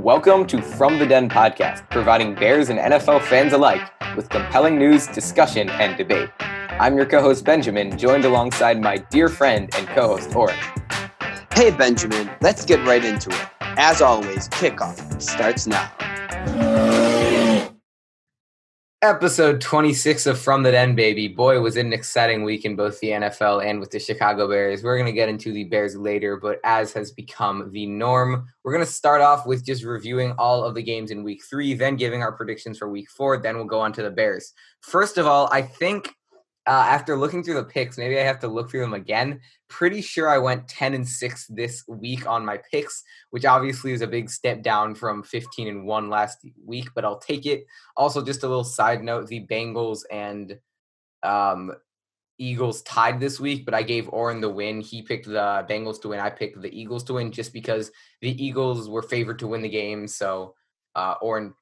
Welcome to From the Den podcast, providing Bears and NFL fans alike with compelling news, discussion, and debate. I'm your co host, Benjamin, joined alongside my dear friend and co host, Oren. Hey, Benjamin, let's get right into it. As always, kickoff starts now. Episode 26 of From the Den, baby. Boy, was it an exciting week in both the NFL and with the Chicago Bears. We're going to get into the Bears later, but as has become the norm, we're going to start off with just reviewing all of the games in week three, then giving our predictions for week four. Then we'll go on to the Bears. First of all, I think uh, after looking through the picks, maybe I have to look through them again. Pretty sure I went 10 and 6 this week on my picks, which obviously is a big step down from 15 and 1 last week, but I'll take it. Also, just a little side note the Bengals and um, Eagles tied this week, but I gave Oren the win. He picked the Bengals to win. I picked the Eagles to win just because the Eagles were favored to win the game. So uh, Oren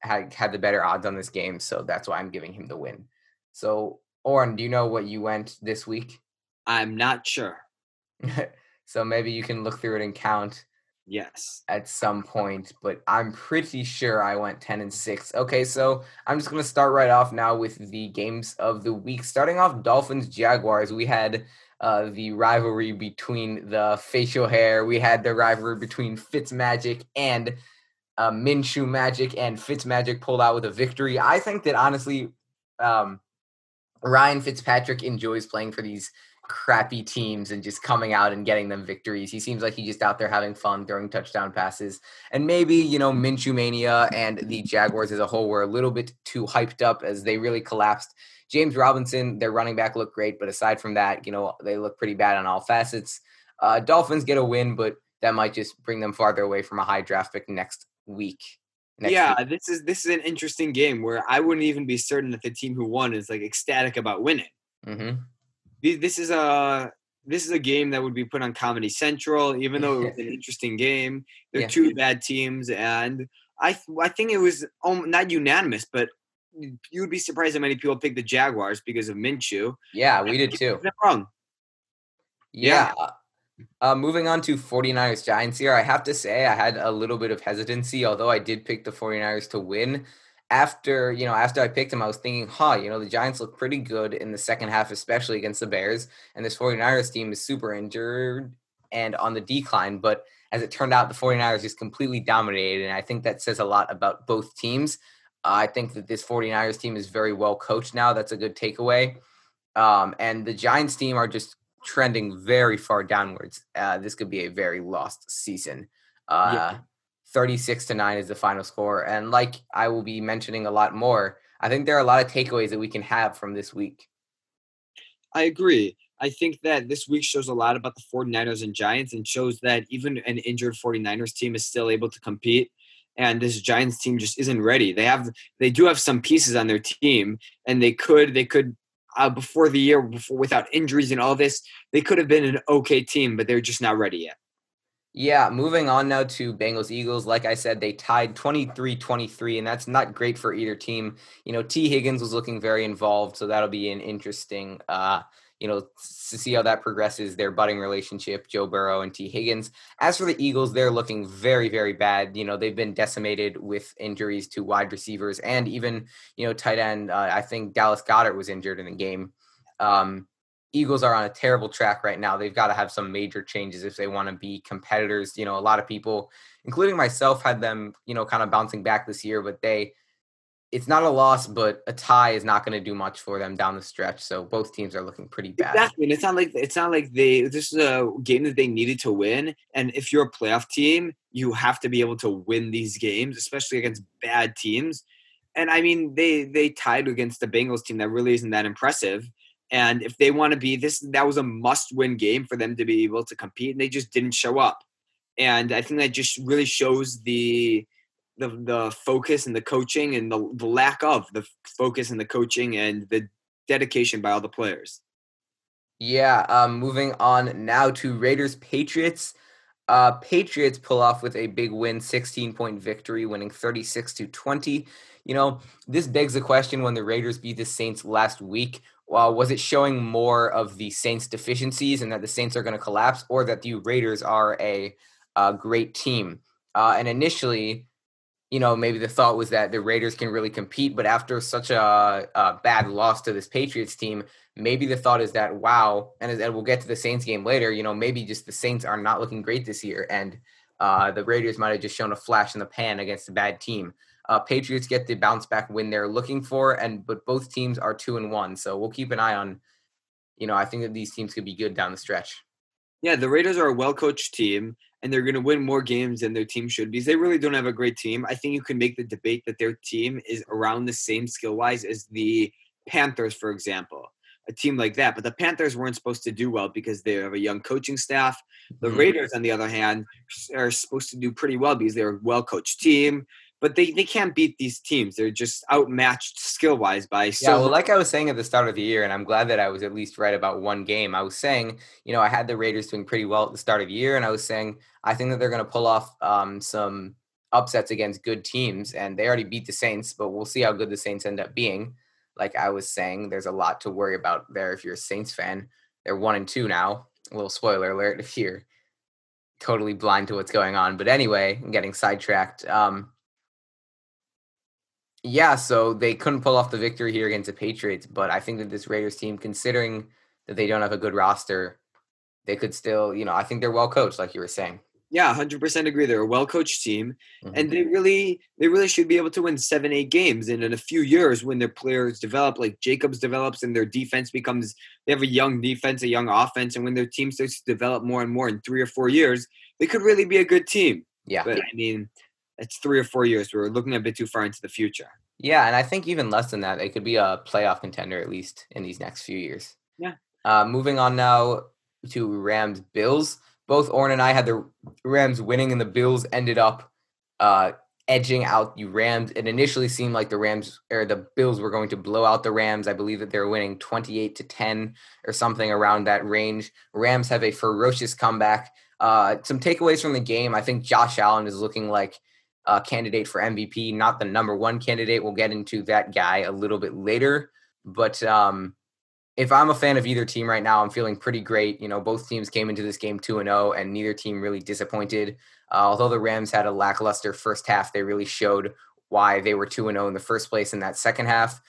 had, had the better odds on this game. So that's why I'm giving him the win. So Oren, do you know what you went this week? I'm not sure. so maybe you can look through it and count. Yes. At some point, but I'm pretty sure I went 10 and 6. Okay, so I'm just going to start right off now with the games of the week. Starting off Dolphins Jaguars, we had uh, the rivalry between the facial hair. We had the rivalry between Fitzmagic and uh, Minshew Magic, and Fitzmagic pulled out with a victory. I think that honestly, um, Ryan Fitzpatrick enjoys playing for these crappy teams and just coming out and getting them victories. He seems like he's just out there having fun throwing touchdown passes. And maybe, you know, Minshew Mania and the Jaguars as a whole were a little bit too hyped up as they really collapsed. James Robinson, their running back, looked great, but aside from that, you know, they look pretty bad on all facets. Uh, Dolphins get a win, but that might just bring them farther away from a high draft pick next week yeah, week. this is this is an interesting game where I wouldn't even be certain that the team who won is like ecstatic about winning. Mm-hmm. This is a this is a game that would be put on Comedy Central, even though it was an interesting game. They're yeah. two bad teams, and I I think it was um, not unanimous, but you would be surprised how many people picked the Jaguars because of Minshew. Yeah, we did too. Wrong. Yeah. yeah. Uh, moving on to 49ers Giants here, I have to say I had a little bit of hesitancy, although I did pick the 49ers to win. After, you know, after I picked them, I was thinking, huh, you know, the Giants look pretty good in the second half, especially against the Bears. And this 49ers team is super injured and on the decline. But as it turned out, the 49ers just completely dominated. And I think that says a lot about both teams. Uh, I think that this 49ers team is very well coached now. That's a good takeaway. Um, and the Giants team are just trending very far downwards. Uh, this could be a very lost season. Uh, yeah. 36 to 9 is the final score. And like I will be mentioning a lot more, I think there are a lot of takeaways that we can have from this week. I agree. I think that this week shows a lot about the 49ers and Giants and shows that even an injured 49ers team is still able to compete and this Giants team just isn't ready. They have they do have some pieces on their team and they could they could uh, before the year, before without injuries and all this, they could have been an okay team, but they're just not ready yet. Yeah, moving on now to Bengals Eagles. Like I said, they tied 23 23, and that's not great for either team. You know, Tee Higgins was looking very involved, so that'll be an interesting uh, you know, to see how that progresses, their budding relationship, Joe Burrow and Tee Higgins. As for the Eagles, they're looking very, very bad. You know, they've been decimated with injuries to wide receivers and even, you know, tight end. Uh, I think Dallas Goedert was injured in the game. Um, Eagles are on a terrible track right now. They've got to have some major changes if they want to be competitors. You know, a lot of people, including myself, had them, you know, kind of bouncing back this year, but they it's not a loss, but a tie is not going to do much for them down the stretch. So both teams are looking pretty bad. Exactly, and it's not like it's not like they. This is a game that they needed to win, and if you're a playoff team, you have to be able to win these games, especially against bad teams. And I mean, they they tied against the Bengals team that really isn't that impressive. And if they want to be this, that was a must-win game for them to be able to compete, and they just didn't show up. And I think that just really shows the the the focus and the coaching and the, the lack of the focus and the coaching and the dedication by all the players. Yeah, um, moving on now to Raiders Patriots. Uh, Patriots pull off with a big win, 16 point victory, winning 36 to 20. You know, this begs the question when the Raiders beat the Saints last week. Well, was it showing more of the Saints' deficiencies and that the Saints are going to collapse, or that the Raiders are a, a great team? Uh, and initially, you know, maybe the thought was that the Raiders can really compete, but after such a, a bad loss to this Patriots team, maybe the thought is that wow, and, and we'll get to the Saints game later. You know, maybe just the Saints are not looking great this year, and uh, the Raiders might have just shown a flash in the pan against a bad team. Uh, Patriots get the bounce back win they're looking for, and but both teams are two and one, so we'll keep an eye on. You know, I think that these teams could be good down the stretch. Yeah, the Raiders are a well coached team and they're going to win more games than their team should because they really don't have a great team. I think you can make the debate that their team is around the same skill wise as the Panthers, for example, a team like that. But the Panthers weren't supposed to do well because they have a young coaching staff. The mm-hmm. Raiders, on the other hand, are supposed to do pretty well because they're a well coached team but they, they can't beat these teams. They're just outmatched skill wise by so. Yeah, well, like I was saying at the start of the year, and I'm glad that I was at least right about one game. I was saying, you know, I had the Raiders doing pretty well at the start of the year, and I was saying I think that they're going to pull off um, some upsets against good teams, and they already beat the Saints, but we'll see how good the Saints end up being. Like I was saying, there's a lot to worry about there if you're a Saints fan. They're one and two now. A little spoiler alert if you're totally blind to what's going on. But anyway, I'm getting sidetracked. Um, yeah, so they couldn't pull off the victory here against the Patriots, but I think that this Raiders team, considering that they don't have a good roster, they could still, you know, I think they're well coached, like you were saying. Yeah, hundred percent agree. They're a well coached team, mm-hmm. and they really, they really should be able to win seven, eight games. And in a few years, when their players develop, like Jacobs develops, and their defense becomes, they have a young defense, a young offense, and when their team starts to develop more and more in three or four years, they could really be a good team. Yeah, but I mean, it's three or four years. We're looking a bit too far into the future. Yeah, and I think even less than that, they could be a playoff contender at least in these next few years. Yeah. Uh, moving on now to Rams Bills. Both Oren and I had the Rams winning, and the Bills ended up uh, edging out the Rams. It initially seemed like the Rams or the Bills were going to blow out the Rams. I believe that they were winning 28 to 10 or something around that range. Rams have a ferocious comeback. Uh, some takeaways from the game. I think Josh Allen is looking like a candidate for MVP, not the number one candidate. We'll get into that guy a little bit later. But um, if I'm a fan of either team right now, I'm feeling pretty great. You know, both teams came into this game 2 and 0, and neither team really disappointed. Uh, although the Rams had a lackluster first half, they really showed why they were 2 and 0 in the first place in that second half,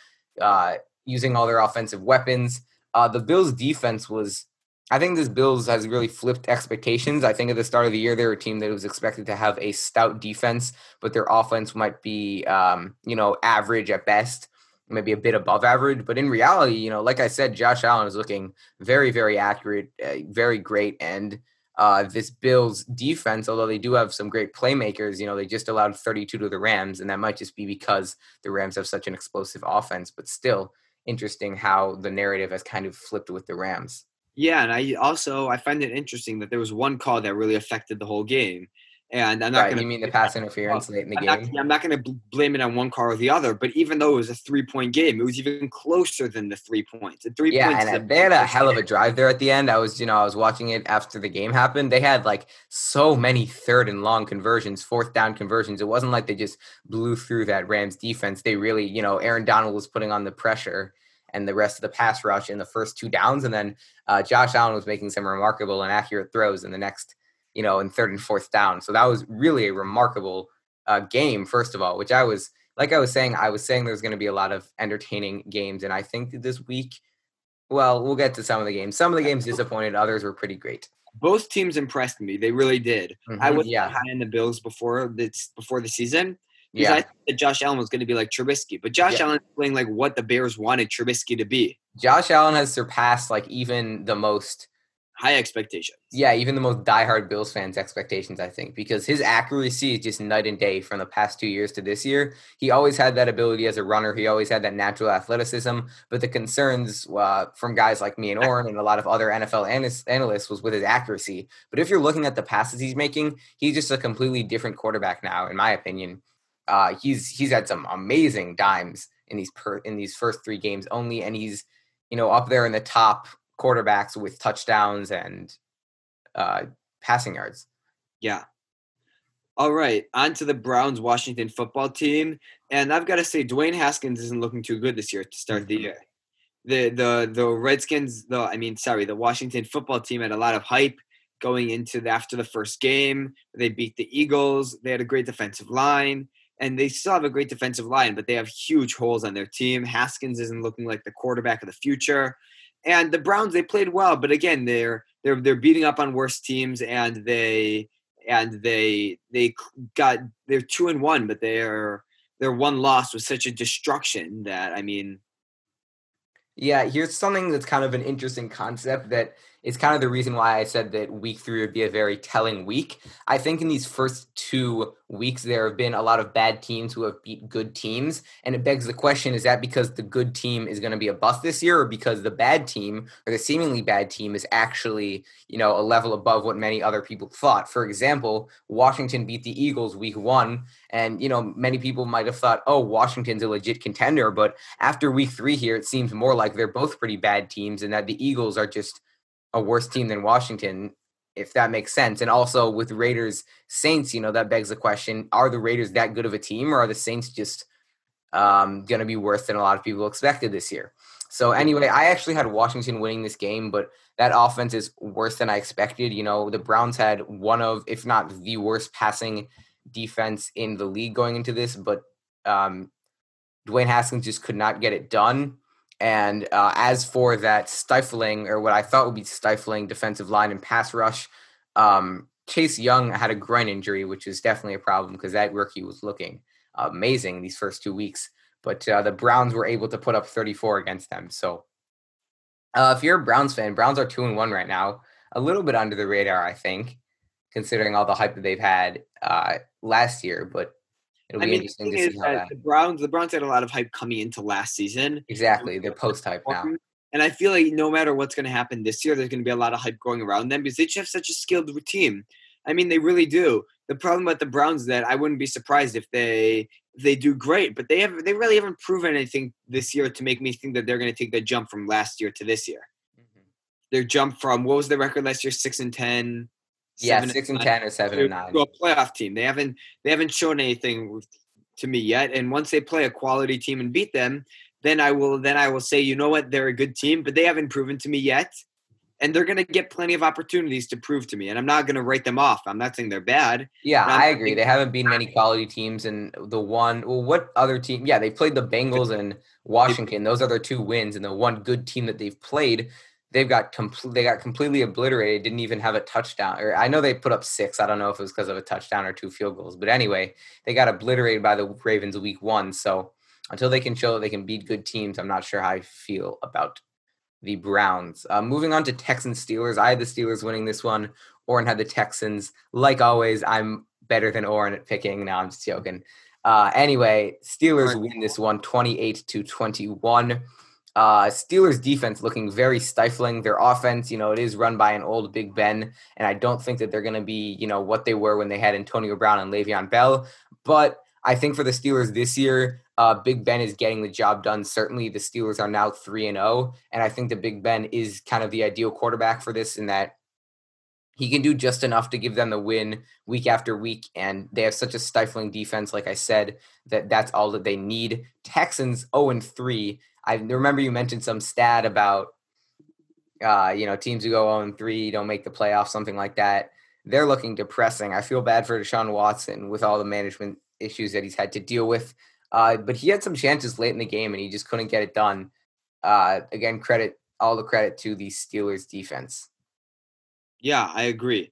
uh, using all their offensive weapons. Uh, the Bills' defense was I think this Bills has really flipped expectations. I think at the start of the year, they're a team that was expected to have a stout defense, but their offense might be, um, you know, average at best, maybe a bit above average. But in reality, you know, like I said, Josh Allen is looking very, very accurate, uh, very great. And uh, this Bills defense, although they do have some great playmakers, you know, they just allowed 32 to the Rams, and that might just be because the Rams have such an explosive offense. But still, interesting how the narrative has kind of flipped with the Rams. Yeah, and I also I find it interesting that there was one call that really affected the whole game. And I'm not right, going to. You mean the pass interference late in the I'm game? Not, I'm not going to blame it on one car or the other. But even though it was a three point game, it was even closer than the three points. The three yeah, points. and they had a hell of a drive there at the end. I was, you know, I was watching it after the game happened. They had like so many third and long conversions, fourth down conversions. It wasn't like they just blew through that Rams defense. They really, you know, Aaron Donald was putting on the pressure and the rest of the pass rush in the first two downs. And then uh, Josh Allen was making some remarkable and accurate throws in the next, you know, in third and fourth down. So that was really a remarkable uh, game, first of all, which I was, like I was saying, I was saying there's going to be a lot of entertaining games. And I think that this week, well, we'll get to some of the games. Some of the games disappointed, others were pretty great. Both teams impressed me. They really did. Mm-hmm, I was yeah. high in the Bills before this before the season, yeah. I thought Josh Allen was going to be like Trubisky, but Josh yeah. Allen playing like what the Bears wanted Trubisky to be. Josh Allen has surpassed like even the most high expectations. Yeah, even the most diehard Bills fans' expectations, I think, because his accuracy is just night and day from the past two years to this year. He always had that ability as a runner. He always had that natural athleticism. But the concerns uh, from guys like me and Oren and a lot of other NFL analysts was with his accuracy. But if you're looking at the passes he's making, he's just a completely different quarterback now, in my opinion. Uh, he's he's had some amazing dimes in these per, in these first three games only, and he's you know up there in the top quarterbacks with touchdowns and uh, passing yards. Yeah. All right, on to the Browns Washington football team, and I've got to say Dwayne Haskins isn't looking too good this year to start the mm-hmm. year. The the the Redskins, the I mean, sorry, the Washington football team had a lot of hype. going into the, after the first game. They beat the Eagles. They had a great defensive line, and they still have a great defensive line, but they have huge holes on their team. Haskins isn't looking like the quarterback of the future. And the Browns, they played well, but again, they're they're they're beating up on worse teams, and they and they they got they're two and one, but their their one loss was such a destruction that I mean. Yeah, here's something that's kind of an interesting concept that is kind of the reason why I said that week three would be a very telling week. I think in these first two weeks, there have been a lot of bad teams who have beat good teams. And it begs the question is that because the good team is going to be a bust this year, or because the bad team or the seemingly bad team is actually, you know, a level above what many other people thought? For example, Washington beat the Eagles week one. And, you know, many people might have thought, oh, Washington's a legit contender. But after week three here, it seems more like they're both pretty bad teams and that the Eagles are just a worse team than Washington, if that makes sense. And also with Raiders Saints, you know, that begs the question: Are the Raiders that good of a team, or are the Saints just um, going to be worse than a lot of people expected this year? So anyway, I actually had Washington winning this game, but that offense is worse than I expected. You know, the Browns had one of, if not the worst passing defense in the league going into this, but um, Dwayne Haskins just could not get it done. And uh, as for that stifling, or what I thought would be stifling defensive line and pass rush, um, Chase Young had a groin injury, which is definitely a problem because that rookie was looking amazing these first two weeks. But uh, the Browns were able to put up 34 against them. So uh, if you're a Browns fan, Browns are two and one right now, a little bit under the radar, I think, considering all the hype that they've had uh, last year. But It'll be I mean, interesting to see how that. The Browns, the Browns had a lot of hype coming into last season. Exactly, they're post hype now. And I feel like no matter what's going to happen this year, there's going to be a lot of hype going around them because they just have such a skilled team. I mean, they really do. The problem with the Browns is that I wouldn't be surprised if they if they do great, but they have they really haven't proven anything this year to make me think that they're going to take the jump from last year to this year. Mm-hmm. Their jump from what was the record last year? Six and ten, yeah, six and, and ten or seven and nine. To a playoff team. They haven't they haven't shown anything to me yet. And once they play a quality team and beat them, then I will then I will say, you know what, they're a good team, but they haven't proven to me yet. And they're going to get plenty of opportunities to prove to me. And I'm not going to write them off. I'm not saying they're bad. Yeah, I agree. They haven't beaten many quality teams. And the one, well, what other team? Yeah, they played the Bengals and Washington. Those are their two wins. And the one good team that they've played they've got complete they got completely obliterated didn't even have a touchdown or i know they put up six i don't know if it was because of a touchdown or two field goals but anyway they got obliterated by the ravens week one so until they can show that they can beat good teams i'm not sure how i feel about the browns. Uh, moving on to texans steelers i had the steelers winning this one Oren had the texans. Like always i'm better than Oren at picking now i'm just joking. Uh, anyway steelers win this one 28 to 21 uh, Steelers defense looking very stifling. Their offense, you know, it is run by an old Big Ben, and I don't think that they're going to be, you know, what they were when they had Antonio Brown and Le'Veon Bell. But I think for the Steelers this year, uh, Big Ben is getting the job done. Certainly, the Steelers are now three and zero, oh, and I think the Big Ben is kind of the ideal quarterback for this in that he can do just enough to give them the win week after week and they have such a stifling defense like i said that that's all that they need texans 0 and 3 I remember you mentioned some stat about uh, you know teams who go 0 and 3 don't make the playoffs, something like that. They're looking depressing. I feel bad for Deshaun Watson with all the management issues that he's had to deal with. Uh, but he had some chances late in the game and he just couldn't get it done. Uh, again, credit all the credit to the Steelers defense. Yeah, I agree.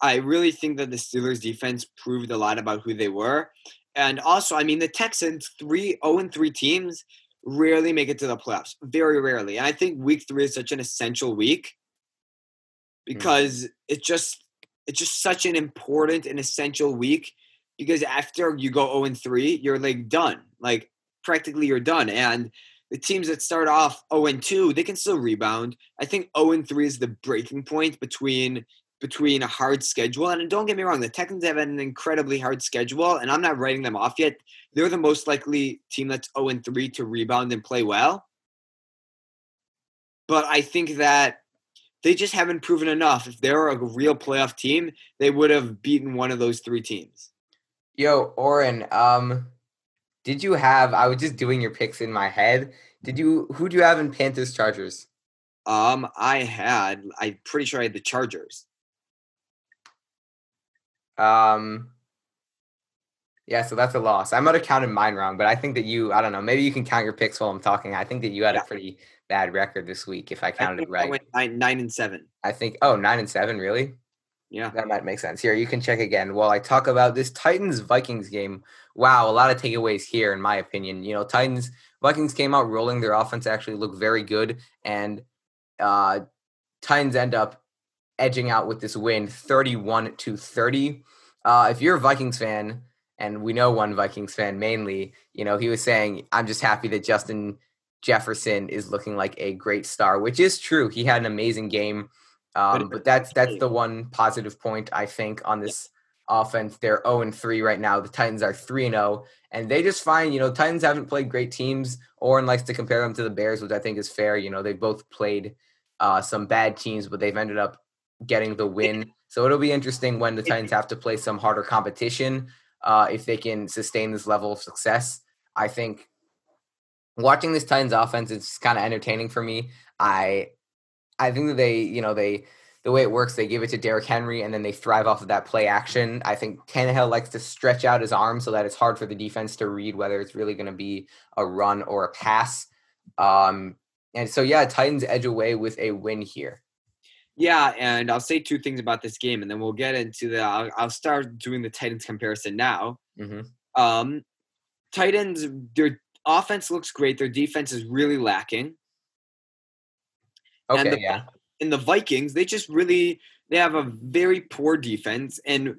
I really think that the Steelers defense proved a lot about who they were. And also, I mean, the Texans, three 0 3 teams, rarely make it to the playoffs. Very rarely. And I think week three is such an essential week hmm. because mm. it's just it's just such an important and essential week because after you go 0 and 3, you're like done. Like practically you're done. And the teams that start off 0 and 2, they can still rebound. I think 0 and 3 is the breaking point between between a hard schedule. And don't get me wrong, the Texans have an incredibly hard schedule, and I'm not writing them off yet. They're the most likely team that's 0 3 to rebound and play well. But I think that they just haven't proven enough. If they're a real playoff team, they would have beaten one of those three teams. Yo, Oren, um, did you have I was just doing your picks in my head. Did you who do you have in Panthers Chargers? Um, I had I'm pretty sure I had the Chargers. Um, yeah, so that's a loss. I might have counted mine wrong, but I think that you, I don't know, maybe you can count your picks while I'm talking. I think that you had Yeah. a pretty bad record this week, if I I counted think it I right. went nine, nine and seven. I think, oh, nine and seven, really? Yeah. That might make sense. Here, you can check again while I talk about this Titans Vikings game. Wow, a lot of takeaways here, in my opinion. You know, Titans Vikings came out rolling. Their offense actually looked very good, and uh, Titans end up edging out with this win, thirty-one to thirty. Uh, if you're a Vikings fan, and we know one Vikings fan mainly, you know, he was saying, "I'm just happy that Justin Jefferson is looking like a great star," which is true. He had an amazing game. Um, but that's that's the one positive point I think on this offense. They're 0 and 3 right now. The Titans are 3 and 0, and they just find, you know, Titans haven't played great teams. Oren likes to compare them to the Bears, which I think is fair. You know, they both played uh, some bad teams, but they've ended up getting the win. So it'll be interesting when the Titans have to play some harder competition uh, if they can sustain this level of success. I think watching this Titans offense is kind of entertaining for me. I I think that they, you know, they the way it works, they give it to Derrick Henry and then they thrive off of that play action. I think Tannehill likes to stretch out his arm so that it's hard for the defense to read whether it's really going to be a run or a pass. Um, and so, yeah, Titans edge away with a win here. Yeah, and I'll say two things about this game, and then we'll get into the. I'll, I'll start doing the Titans comparison now. hmm Um, Titans, their offense looks great. Their defense is really lacking. And Okay, the- yeah. In the Vikings, they just really they have a very poor defense, and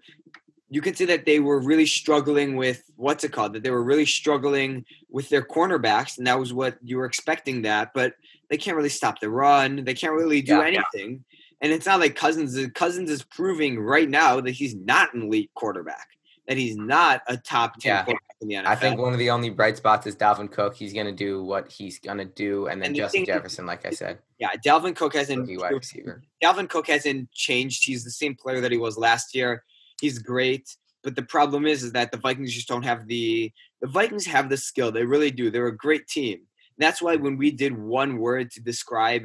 you can see that they were really struggling with what's it called? That they were really struggling with their cornerbacks, and that was what you were expecting. That, but they can't really stop the run. They can't really do Yeah. anything. And it's not like Cousins. is- Cousins is proving right now that he's not an elite quarterback. That he's not a top ten Yeah. quarterback in the NFL. I think one of the only bright spots is Dalvin Cook. He's going to do what he's going to do. And then And the Justin Jefferson, like I said, yeah, Dalvin Cook hasn't wide receiver. Dalvin Cook hasn't changed. He's the same player that he was last year. He's great, but the problem is, is that the Vikings just don't have the. The Vikings have the skill. They really do. They're a great team. That's why when we did one word to describe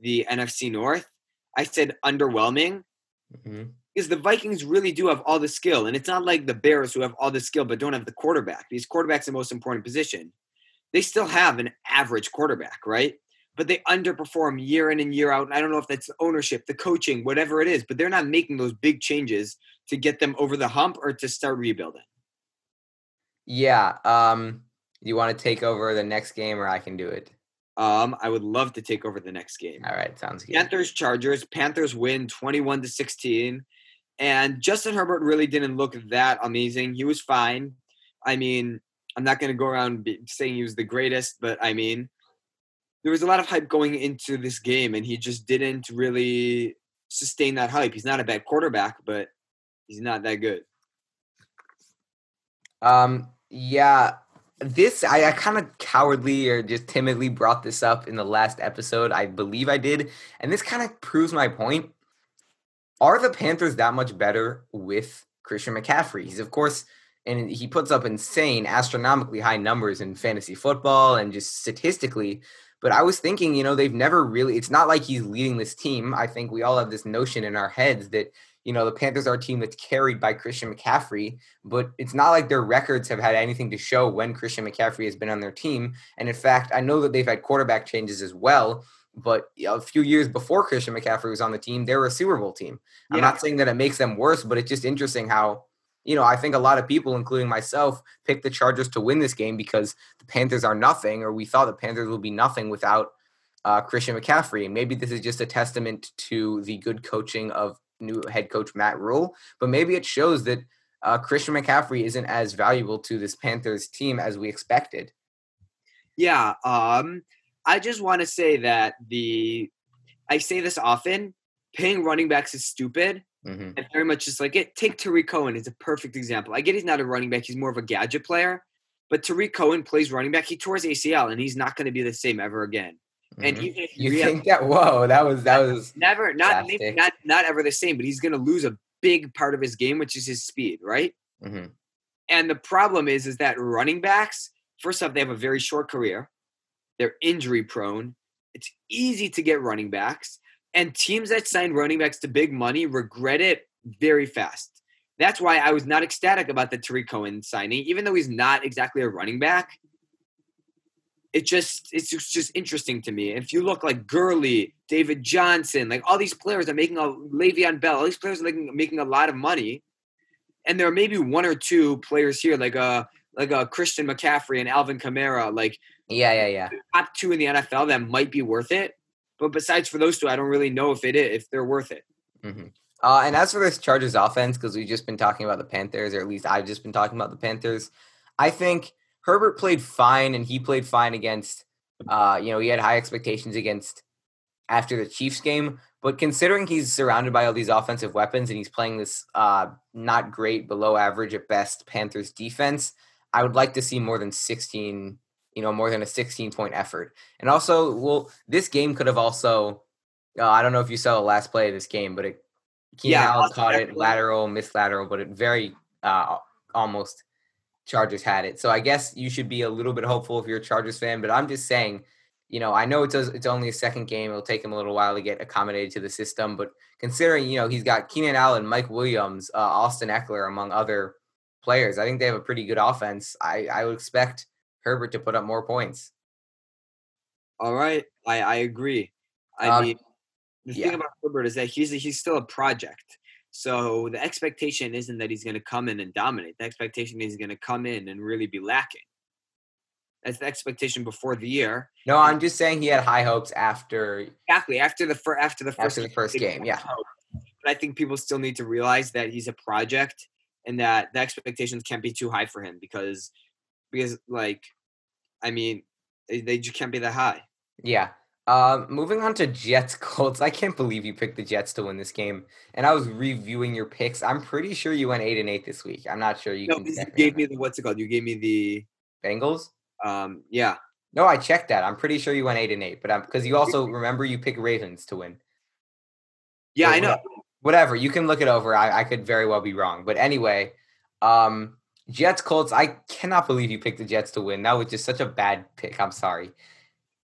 the NFC North, I said underwhelming. hmm Because the Vikings really do have all the skill, and it's not like the Bears who have all the skill but don't have the quarterback. Because quarterback's are the most important position. They still have an average quarterback, right? But they underperform year in and year out. And I don't know if that's the ownership, the coaching, whatever it is, but they're not making those big changes to get them over the hump or to start rebuilding. Yeah. Um, you want to take over the next game or I can do it? Um, I would love to take over the next game. All right. Sounds good. Panthers Chargers. Panthers win 21 to 16. And Justin Herbert really didn't look that amazing. He was fine. I mean, I'm not going to go around saying he was the greatest, but I mean, there was a lot of hype going into this game, and he just didn't really sustain that hype. He's not a bad quarterback, but he's not that good. Um, yeah, this I, I kind of cowardly or just timidly brought this up in the last episode. I believe I did, and this kind of proves my point. Are the Panthers that much better with Christian McCaffrey? He's of course, and he puts up insane, astronomically high numbers in fantasy football and just statistically. But I was thinking, you know, they've never really. It's not like he's leading this team. I think we all have this notion in our heads that you know the Panthers are a team that's carried by Christian McCaffrey but it's not like their records have had anything to show when Christian McCaffrey has been on their team. And in fact, I know that they've had quarterback changes as well. But a few years before Christian McCaffrey was on the team, they were a Super Bowl team. I'm Yeah. not saying that it makes them worse, but it's just interesting how, you know, I think a lot of people, including myself, picked the Chargers to win this game because the Panthers are nothing, or we thought the Panthers would be nothing without uh, Christian McCaffrey. And maybe this is just a testament to the good coaching of new head coach Matt Rhule, but maybe it shows that uh, Christian McCaffrey isn't as valuable to this Panthers team as we expected. Yeah, um, I just want to say that the I say this often, paying running backs is stupid. hmm and very much just like it. Take Tarik Cohen is a perfect example. I get he's not a running back; he's more of a gadget player. But Tarik Cohen plays running back. He tore his ACL, and he's not going to be the same ever again. And even if Mm-hmm. you re- think that? Whoa, that was that was never, not maybe not not ever the same, but he's going to lose a big part of his game, which is his speed, right? mhm. And the problem is, is that running backs, first off, they have a very short career. They're injury prone. It's easy to get running backs. And teams that sign running backs to big money regret it very fast. that's why I was not ecstatic about the Tarik Cohen signing, even though he's not exactly a running back. It just it's just, interesting to me. If you look like Gurley, David Johnson, like all these players are making a Le'Veon Bell, all these players are making making a lot of money, and there are maybe one or two players here like a like a Christian McCaffrey and Alvin Kamara, like yeah, yeah, yeah, top two in the NFL that might be worth it. But besides for those two, I don't really know if it is, if they're worth it. Mm-hmm. Uh, and as for this Chargers offense, because we've just been talking about the Panthers, or at least I've just been talking about the Panthers, I think Herbert played fine, and he played fine against. Uh, you know, he had high expectations against after the Chiefs game, but considering he's surrounded by all these offensive weapons and he's playing this uh, not great, below average at best Panthers defense, I would like to see more than 16, you know, more than a 16 point effort. And also, well, this game could have also, uh, I don't know if you saw the last play of this game, but it, Keenan yeah, Allen caught it lateral, missed lateral, but it very uh, almost Chargers had it. So I guess you should be a little bit hopeful if you're a Chargers fan. But I'm just saying, you know, I know it's a, it's only a second game. It'll take him a little while to get accommodated to the system. But considering, you know, he's got Keenan Allen, Mike Williams, uh, Austin Ekeler, among other players, I think they have a pretty good offense. I, I would expect Herbert to put up more points. All right, I, I agree. I um, mean, the yeah. thing about Herbert is that he's he's still a project. So the expectation isn't that he's going to come in and dominate. The expectation is he's going to come in and really be lacking. That's the expectation before the year. No, I'm just saying he had high hopes after exactly after the fir- after the first after the first game. Yeah, but I think people still need to realize that he's a project and that the expectations can't be too high for him because because like I mean they just can't be that high. Yeah, uh, moving on to Jets Colts, I can't believe you picked the Jets to win this game. And I was reviewing your picks. I'm pretty sure you went eight and eight this week. I'm not sure you. No, you gave me the what's it called? You gave me the Bengals. Um, yeah. No, I checked that. I'm pretty sure you went eight and eight, but I'm because you also remember you picked Ravens to win. Yeah, I know. Whatever, you can look it over. I, I could very well be wrong, but anyway, um, Jets Colts. I cannot believe you picked the Jets to win. That was just such a bad pick. I'm sorry.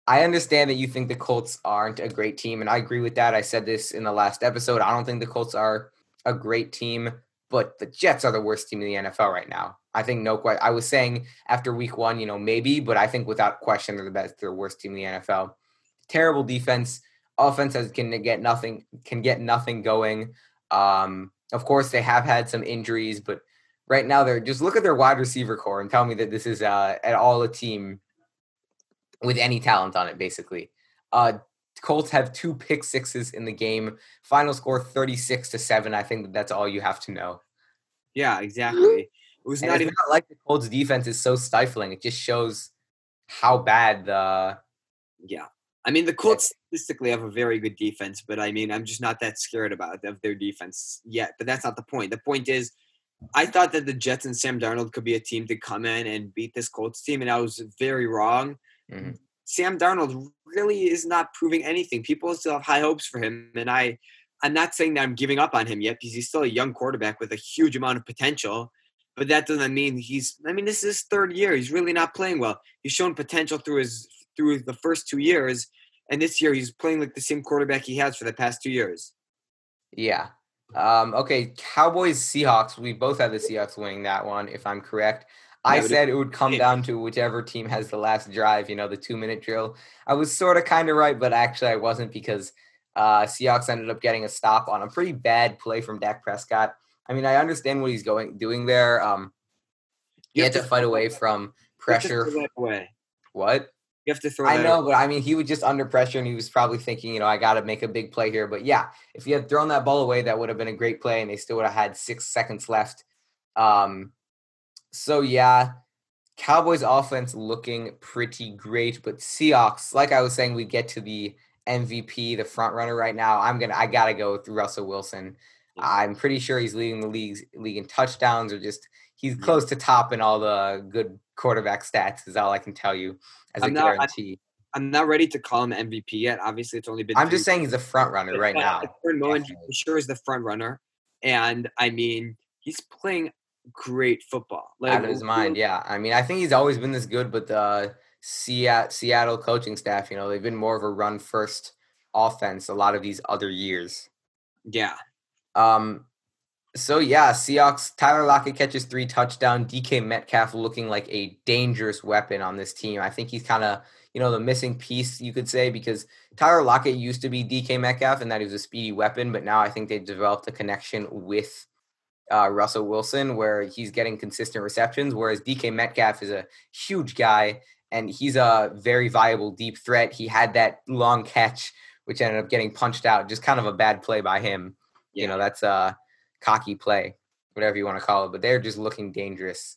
I understand that you think the Colts aren't a great team, and I agree with that. I said this in the last episode. I don't think the Colts are a great team, but the Jets are the worst team in the NFL right now. I think no question. I was saying after week one, you know, maybe, but I think without question they're the best, they're the worst team in the NFL. Terrible defense. Offense has, can get nothing can get nothing going. Um, of course, they have had some injuries, but right now they're just look at their wide receiver core and tell me that this is uh, at all a team with any talent on it, basically. Uh, Colts have two pick sixes in the game. Final score 36 to 7. I think that that's all you have to know. Yeah, exactly. It was not even not like the Colts defense is so stifling. It just shows how bad the Yeah. I mean the Colts statistically have a very good defense, but I mean I'm just not that scared about of their defense yet. But that's not the point. The point is I thought that the Jets and Sam Darnold could be a team to come in and beat this Colts team, and I was very wrong. Mm-hmm. Sam Darnold really is not proving anything. People still have high hopes for him, and I, I'm not saying that I'm giving up on him yet because he's still a young quarterback with a huge amount of potential. But that doesn't mean he's. I mean, this is his third year. He's really not playing well. He's shown potential through his through the first two years, and this year he's playing like the same quarterback he has for the past two years. Yeah. Um, okay, Cowboys Seahawks. We both had the Seahawks winning that one, if I'm correct. I said it would come down to whichever team has the last drive, you know, the two minute drill. I was sort of kind of right, but actually I wasn't because uh, Seahawks ended up getting a stop on a pretty bad play from Dak Prescott. I mean, I understand what he's going doing there. Um, he had to, fight away from pressure. What? You have to throw. I know, but I mean, he was just under pressure, and he was probably thinking, you know, I got to make a big play here. But yeah, if he had thrown that ball away, that would have been a great play, and they still would have had six seconds left. Um, so yeah, Cowboys offense looking pretty great, but Seahawks, like I was saying, we get to the MVP, the front runner right now. I'm gonna I gotta go with Russell Wilson. I'm pretty sure he's leading the league's league in touchdowns or just he's close to top in all the good quarterback stats, is all I can tell you as I'm a not, guarantee. I'm not ready to call him MVP yet. Obviously, it's only been. I'm just saying he's a front runner right now. Moment, sure is the front runner, and I mean he's playing great football. Like, Out of his mind, yeah. I mean, I think he's always been this good, but the Seattle coaching staff, you know, they've been more of a run first offense a lot of these other years. Yeah. Um, So yeah, Seahawks. Tyler Lockett catches three touchdown. DK Metcalf looking like a dangerous weapon on this team. I think he's kind of you know the missing piece you could say because Tyler Lockett used to be DK Metcalf and that he was a speedy weapon, but now I think they've developed a connection with uh, Russell Wilson where he's getting consistent receptions, whereas DK Metcalf is a huge guy and he's a very viable deep threat. He had that long catch which ended up getting punched out. Just kind of a bad play by him. Yeah. You know, that's a cocky play, whatever you want to call it. But they're just looking dangerous.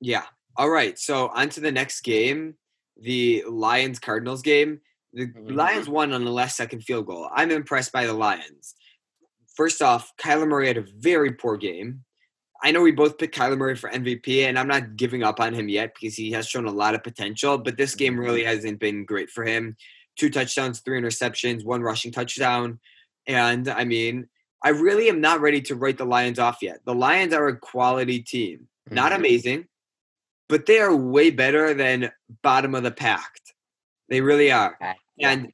Yeah. All right. So on to the next game, the Lions Cardinals game. The mm-hmm. Lions won on the last second field goal. I'm impressed by the Lions. First off, Kyler Murray had a very poor game. I know we both picked Kyler Murray for MVP, and I'm not giving up on him yet because he has shown a lot of potential, but this game really mm-hmm. hasn't been great for him two touchdowns, three interceptions, one rushing touchdown. And I mean, I really am not ready to write the Lions off yet. The Lions are a quality team. Not mm-hmm. amazing, but they are way better than bottom of the pack. They really are. And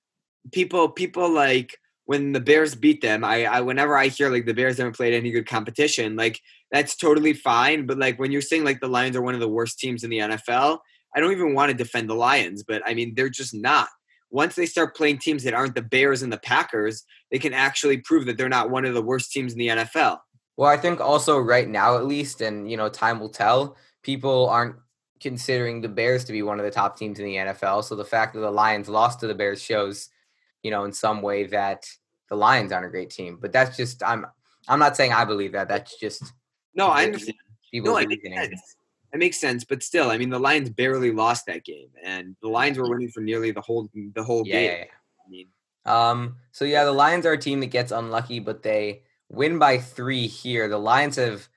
people people like when the Bears beat them, I, I whenever I hear like the Bears haven't played any good competition, like that's totally fine. But like when you're saying like the Lions are one of the worst teams in the NFL, I don't even want to defend the Lions, but I mean they're just not once they start playing teams that aren't the Bears and the Packers, they can actually prove that they're not one of the worst teams in the NFL. Well, I think also right now, at least, and you know, time will tell. People aren't considering the Bears to be one of the top teams in the NFL. So the fact that the Lions lost to the Bears shows, you know, in some way that the Lions aren't a great team. But that's just I'm I'm not saying I believe that. That's just no, I understand. No, I think that makes sense, but still, I mean, the Lions barely lost that game, and the Lions were winning for nearly the whole the whole yeah, game. Yeah, yeah. I mean, um, so yeah, the Lions are a team that gets unlucky, but they win by three here. The Lions have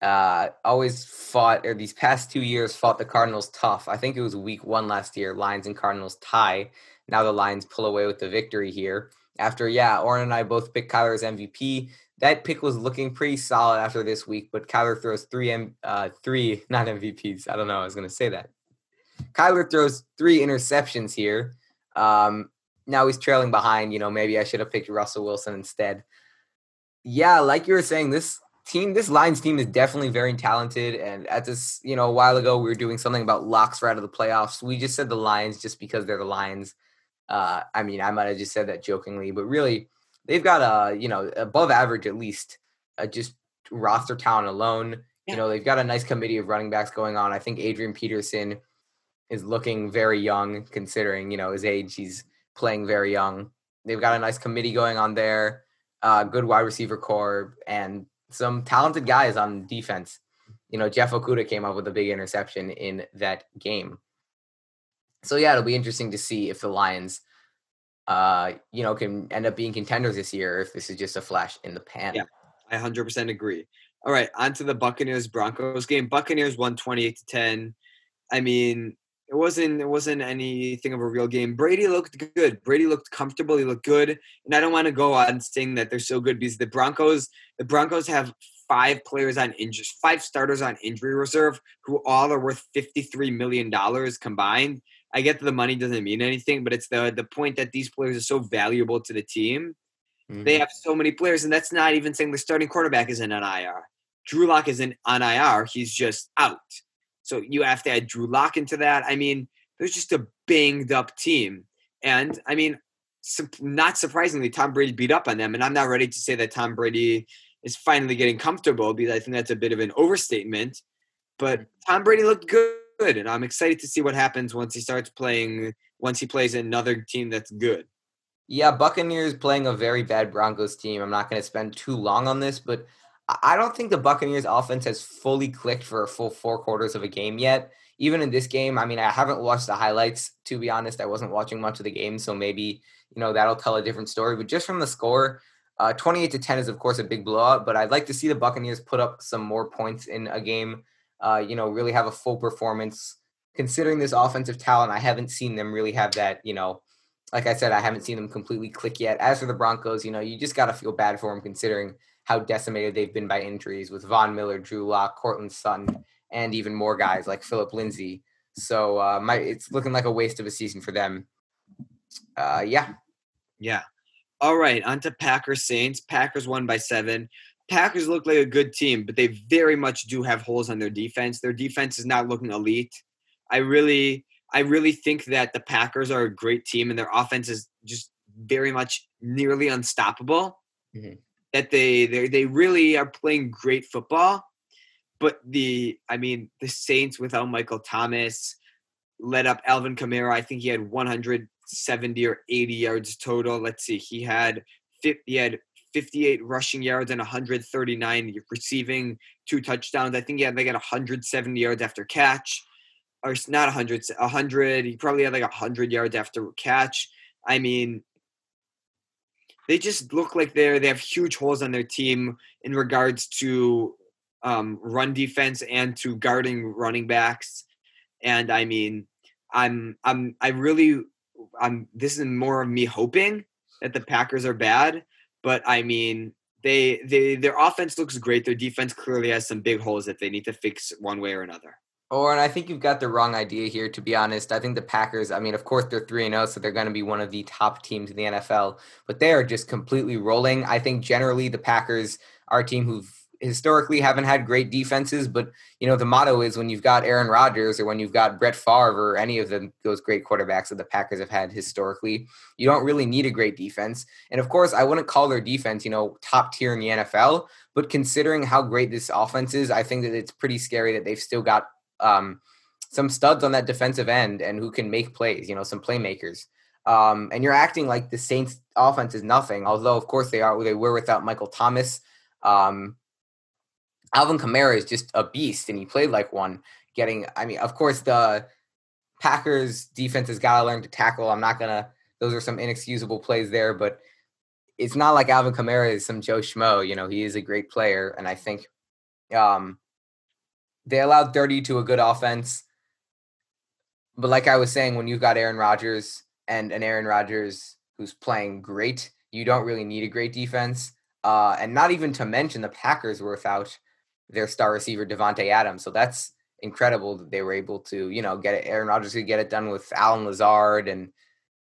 uh, always fought, or these past two years, fought the Cardinals tough. I think it was week one last year. Lions and Cardinals tie. Now the Lions pull away with the victory here. After yeah, Oren and I both picked Kyler as MVP that pick was looking pretty solid after this week, but Kyler throws three M uh three not MVPs. I don't know. I was gonna say that. Kyler throws three interceptions here. Um, now he's trailing behind. You know, maybe I should have picked Russell Wilson instead. Yeah, like you were saying, this team, this Lions team is definitely very talented. And at this, you know, a while ago, we were doing something about locks for out of the playoffs. We just said the Lions just because they're the Lions. Uh, I mean, I might have just said that jokingly, but really, they've got a you know above average at least uh, just roster talent alone. Yeah. You know they've got a nice committee of running backs going on. I think Adrian Peterson is looking very young considering you know his age. He's playing very young. They've got a nice committee going on there. Uh, good wide receiver core and some talented guys on defense. You know Jeff Okudah came up with a big interception in that game. So yeah, it'll be interesting to see if the Lions uh, you know, can end up being contenders this year if this is just a flash in the pan. Yeah, I 100% agree. All right, on to the Buccaneers Broncos game. Buccaneers won 28 to 10. I mean, it wasn't it wasn't anything of a real game. Brady looked good. Brady looked comfortable. He looked good. And I don't want to go on saying that they're so good because the Broncos the Broncos have five players on injury, five starters on injury reserve who all are worth 53 million dollars combined. I get that the money doesn't mean anything, but it's the the point that these players are so valuable to the team. Mm-hmm. They have so many players, and that's not even saying the starting quarterback is in on IR. Drew Lock isn't on IR; he's just out. So you have to add Drew Lock into that. I mean, there's just a banged up team, and I mean, not surprisingly, Tom Brady beat up on them. And I'm not ready to say that Tom Brady is finally getting comfortable because I think that's a bit of an overstatement. But Tom Brady looked good good, and I'm excited to see what happens once he starts playing. Once he plays another team that's good. Yeah, Buccaneers playing a very bad Broncos team. I'm not going to spend too long on this, but I don't think the Buccaneers offense has fully clicked for a full four quarters of a game yet. Even in this game, I mean, I haven't watched the highlights to be honest. I wasn't watching much of the game, so maybe you know that'll tell a different story. But just from the score, uh, 28 to 10 is of course a big blowout. But I'd like to see the Buccaneers put up some more points in a game uh, you know, really have a full performance. Considering this offensive talent, I haven't seen them really have that, you know, like I said, I haven't seen them completely click yet. As for the Broncos, you know, you just got to feel bad for them considering how decimated they've been by injuries with Von Miller, Drew Lock, Courtland Sutton, and even more guys like Philip Lindsay. So uh, my, it's looking like a waste of a season for them. Uh, yeah. Yeah. All right, on to Packers Saints. Packers won by seven. Packers look like a good team, but they very much do have holes on their defense. Their defense is not looking elite. I really, I really think that the Packers are a great team, and their offense is just very much nearly unstoppable. Mm-hmm. That they they they really are playing great football. But the I mean the Saints without Michael Thomas led up Alvin Kamara. I think he had 170 or 80 yards total. Let's see, he had 50, he had 58 rushing yards and 139 receiving, two touchdowns. I think he had like 170 yards after catch, or not 100, 100. He probably had like 100 yards after catch. I mean, they just look like they're they have huge holes on their team in regards to um, run defense and to guarding running backs. And I mean, I'm I'm I really I'm this is more of me hoping that the Packers are bad, but I mean they they their offense looks great. Their defense clearly has some big holes that they need to fix one way or another. Or and I think you've got the wrong idea here. To be honest, I think the Packers. I mean, of course they're three and zero, oh, so they're going to be one of the top teams in the NFL. But they are just completely rolling. I think generally the Packers are a team who've historically haven't had great defenses. But you know, the motto is when you've got Aaron Rodgers or when you've got Brett Favre or any of them those great quarterbacks that the Packers have had historically, you don't really need a great defense. And of course, I wouldn't call their defense, you know, top tier in the NFL. But considering how great this offense is, I think that it's pretty scary that they've still got um, some studs on that defensive end and who can make plays, you know, some playmakers. Um, and you're acting like the Saints offense is nothing, although of course they are they were without Michael Thomas. Um, Alvin Kamara is just a beast and he played like one. Getting, I mean, of course the Packers defense has got to learn to tackle. I'm not gonna; those are some inexcusable plays there, but it's not like Alvin Kamara is some Joe Schmo. You know, he is a great player, and I think um, they allowed 30 to a good offense. But like I was saying, when you've got Aaron Rodgers and an Aaron Rodgers who's playing great, you don't really need a great defense. Uh, and not even to mention the Packers were without their star receiver Davante Adams. So that's incredible that they were able to, you know, get it. Aaron Rodgers could get it done with Allen Lazard and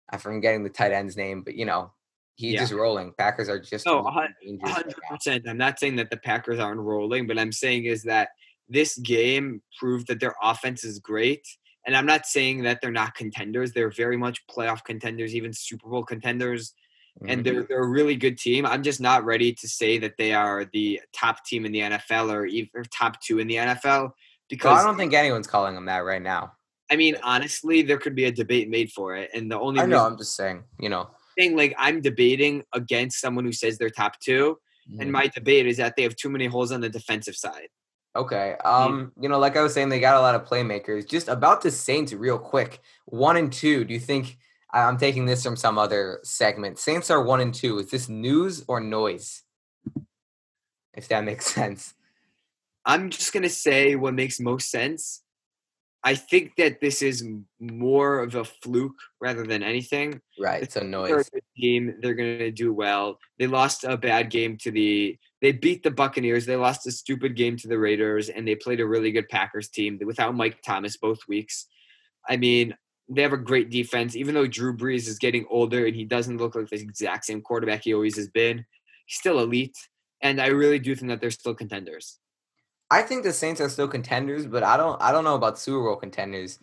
I'm forgetting the tight end's name, but you know, he's yeah. just rolling. Packers are just no, hundred percent. I'm not saying that the Packers aren't rolling, but I'm saying is that this game proved that their offense is great. And I'm not saying that they're not contenders. They're very much playoff contenders, even Super Bowl contenders. Mm-hmm. And they're, they're a really good team. I'm just not ready to say that they are the top team in the NFL or even top two in the NFL because well, I don't think anyone's calling them that right now. I mean, honestly, there could be a debate made for it. And the only I know, I'm just saying, you know, thing like I'm debating against someone who says they're top 2 mm-hmm. and my debate is that they have too many holes on the defensive side. Okay. Um, you know, like I was saying, they got a lot of playmakers. Just about the Saints, real quick. One and two. Do you think I'm taking this from some other segment? Saints are one and two. Is this news or noise? If that makes sense. I'm just gonna say what makes most sense. I think that this is more of a fluke rather than anything. Right. It's a noise. Team, they're gonna do well. They lost a bad game to the they beat the Buccaneers. They lost a stupid game to the Raiders, and they played a really good Packers team without Mike Thomas both weeks. I mean, they have a great defense, even though Drew Brees is getting older and he doesn't look like the exact same quarterback he always has been. He's still elite, and I really do think that they're still contenders. I think the Saints are still contenders, but I don't. I don't know about Super Bowl contenders.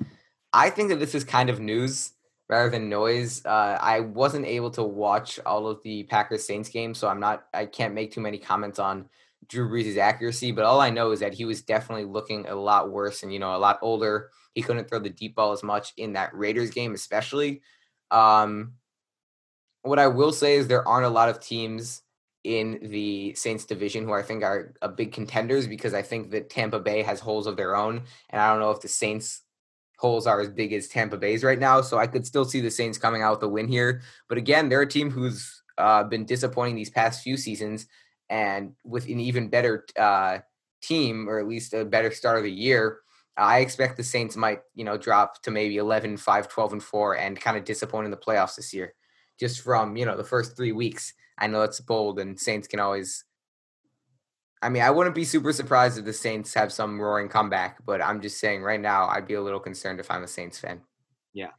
I think that this is kind of news rather than noise. Uh, I wasn't able to watch all of the Packers Saints games, so I'm not. I can't make too many comments on Drew Brees' accuracy. But all I know is that he was definitely looking a lot worse, and you know, a lot older. He couldn't throw the deep ball as much in that Raiders game, especially. Um, what I will say is there aren't a lot of teams in the Saints division who I think are a big contenders because I think that Tampa Bay has holes of their own, and I don't know if the Saints holes are as big as Tampa Bay's right now. So I could still see the Saints coming out with a win here. But again, they're a team who's uh, been disappointing these past few seasons, and with an even better uh, team, or at least a better start of the year. I expect the Saints might, you know, drop to maybe 11, 5, 12, and 4 and kind of disappoint in the playoffs this year just from, you know, the first three weeks. I know it's bold and Saints can always I mean, I wouldn't be super surprised if the Saints have some roaring comeback, but I'm just saying right now, I'd be a little concerned if I'm a Saints fan. Yeah.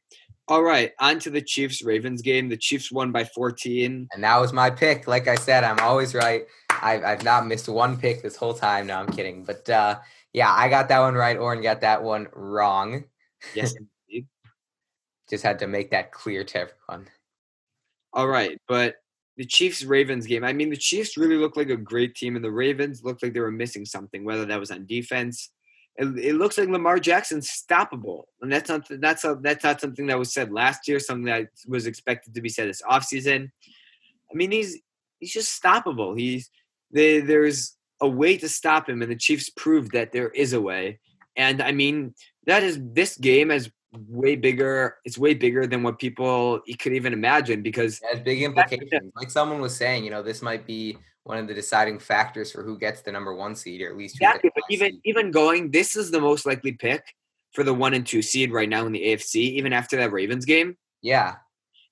All right, on to the Chiefs Ravens game. The Chiefs won by 14. And that was my pick. Like I said, I'm always right. I've, I've not missed one pick this whole time. No, I'm kidding. But uh, yeah, I got that one right. Oren got that one wrong. Yes, indeed. Just had to make that clear to everyone. All right, but the Chiefs Ravens game. I mean, the Chiefs really looked like a great team, and the Ravens looked like they were missing something, whether that was on defense it, it, looks like Lamar Jackson's stoppable, and that's not that's a, that's not something that was said last year. Something that was expected to be said this offseason. I mean, he's he's just stoppable. He's they, there's a way to stop him, and the Chiefs proved that there is a way. And I mean, that is this game is way bigger. It's way bigger than what people could even imagine because it has big implications. Like someone was saying, you know, this might be one of the deciding factors for who gets the number one seed, or at least exactly. But even seed. even going, this is the most likely pick for the one and two seed right now in the AFC, even after that Ravens game. Yeah.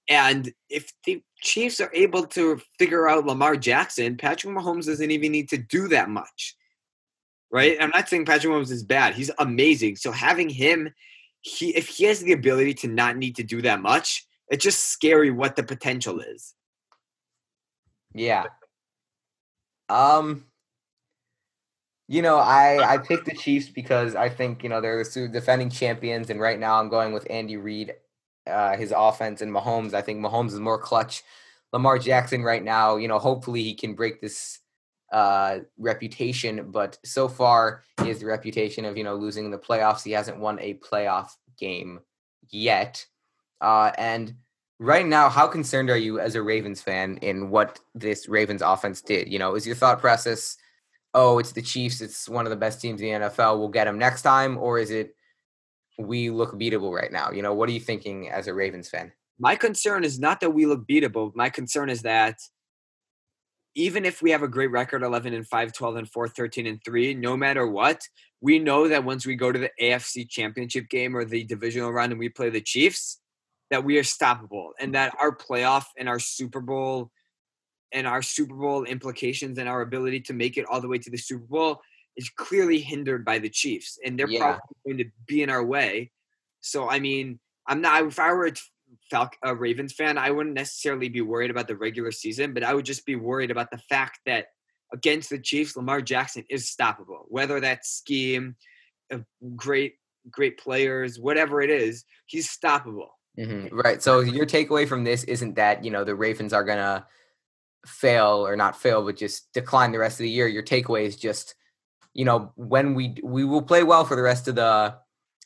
And if the Chiefs are able to figure out Lamar Jackson, Patrick Mahomes doesn't even need to do that much. Right? I'm not saying Patrick Mahomes is bad. He's amazing. So having him, he if he has the ability to not need to do that much, it's just scary what the potential is. Yeah. Um, you know, I I picked the Chiefs because I think you know they're the defending champions, and right now I'm going with Andy Reid, uh, his offense and Mahomes. I think Mahomes is more clutch. Lamar Jackson right now, you know, hopefully he can break this uh, reputation, but so far he has the reputation of you know losing the playoffs. He hasn't won a playoff game yet, uh, and right now, how concerned are you as a Ravens fan in what this Ravens offense did? You know, is your thought process, oh, it's the Chiefs, it's one of the best teams in the NFL, we'll get them next time, or is it we look beatable right now? You know, what are you thinking as a Ravens fan? My concern is not that we look beatable. My concern is that even if we have a great record 11 and 5 12 and 4 13 and 3 no matter what we know that once we go to the afc championship game or the divisional round and we play the chiefs that we are stoppable and that our playoff and our Super Bowl and our Super Bowl implications and our ability to make it all the way to the Super Bowl is clearly hindered by the Chiefs, and they're yeah. probably going to be in our way. So, I mean, I'm not. If I were a, Falc- a Ravens fan, I wouldn't necessarily be worried about the regular season, but I would just be worried about the fact that against the Chiefs, Lamar Jackson is stoppable. Whether that scheme, great great players, whatever it is, he's stoppable. Mm-hmm. Right. So your takeaway from this isn't that you know the Ravens are gonna fail or not fail, but just decline the rest of the year. Your takeaway is just you know when we we will play well for the rest of the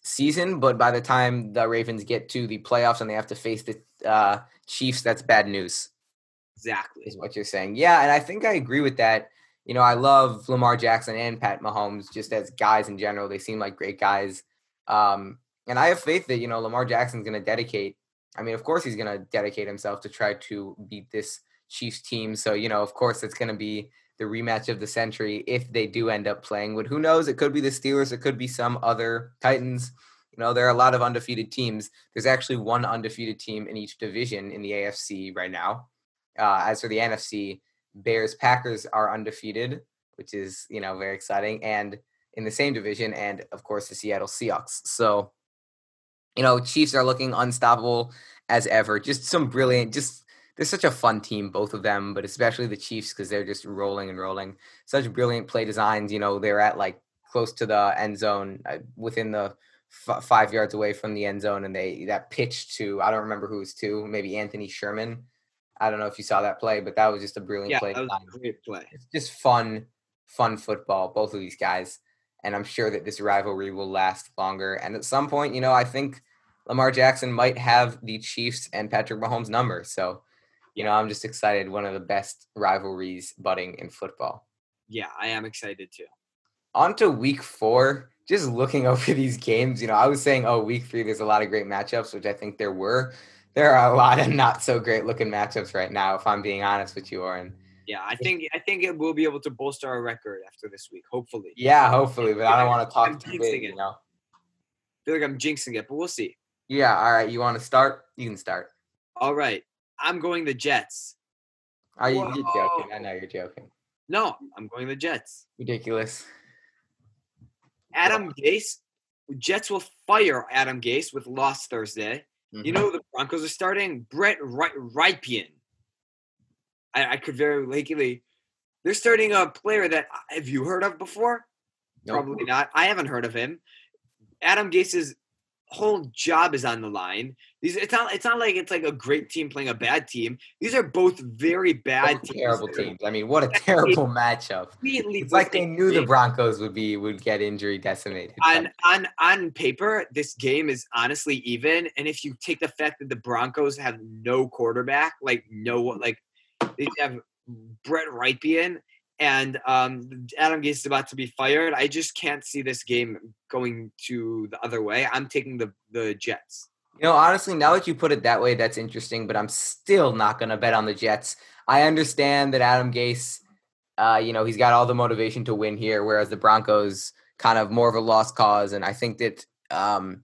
season, but by the time the Ravens get to the playoffs and they have to face the uh, Chiefs, that's bad news. Exactly is what you're saying. Yeah, and I think I agree with that. You know, I love Lamar Jackson and Pat Mahomes just as guys in general. They seem like great guys. Um, and I have faith that you know Lamar Jackson's going to dedicate. I mean, of course, he's going to dedicate himself to try to beat this Chiefs team. So you know, of course, it's going to be the rematch of the century if they do end up playing. But who knows? It could be the Steelers. It could be some other Titans. You know, there are a lot of undefeated teams. There's actually one undefeated team in each division in the AFC right now. Uh, as for the NFC, Bears Packers are undefeated, which is you know very exciting, and in the same division, and of course the Seattle Seahawks. So you know, Chiefs are looking unstoppable as ever. Just some brilliant, just they're such a fun team, both of them, but especially the Chiefs because they're just rolling and rolling. Such brilliant play designs. You know, they're at like close to the end zone, uh, within the f- five yards away from the end zone, and they that pitch to I don't remember who was to, maybe Anthony Sherman. I don't know if you saw that play, but that was just a brilliant yeah, play. That was a great play. It's just fun, fun football. Both of these guys and I'm sure that this rivalry will last longer. And at some point, you know, I think Lamar Jackson might have the Chiefs and Patrick Mahomes number. So, you know, I'm just excited. One of the best rivalries budding in football. Yeah, I am excited too. On to week four. Just looking over these games, you know, I was saying, oh, week three, there's a lot of great matchups, which I think there were. There are a lot of not so great looking matchups right now, if I'm being honest with you, Oren. Yeah, I think I think it will be able to bolster our record after this week. Hopefully. Yeah, hopefully, but I don't want to talk too big. You know, I feel like I'm jinxing it, but we'll see. Yeah. All right. You want to start? You can start. All right. I'm going the Jets. Are you you're joking? I know you're joking. No, I'm going the Jets. Ridiculous. Adam Gase. Jets will fire Adam Gase with loss Thursday. You mm-hmm. know the Broncos are starting? Brett Rypien. I, I could very likely. They're starting a player that have you heard of before? Nope. Probably not. I haven't heard of him. Adam Gase's whole job is on the line. These it's not it's not like it's like a great team playing a bad team. These are both very bad both teams. terrible teams. I mean, what a terrible matchup. It's like they knew the Broncos would be would get injury decimated. On on on paper, this game is honestly even. And if you take the fact that the Broncos have no quarterback, like no like they have Brett Rypien and um, Adam Gase is about to be fired. I just can't see this game going to the other way. I'm taking the the Jets. You know, honestly, now that you put it that way, that's interesting. But I'm still not going to bet on the Jets. I understand that Adam Gase, uh, you know, he's got all the motivation to win here, whereas the Broncos kind of more of a lost cause. And I think that um,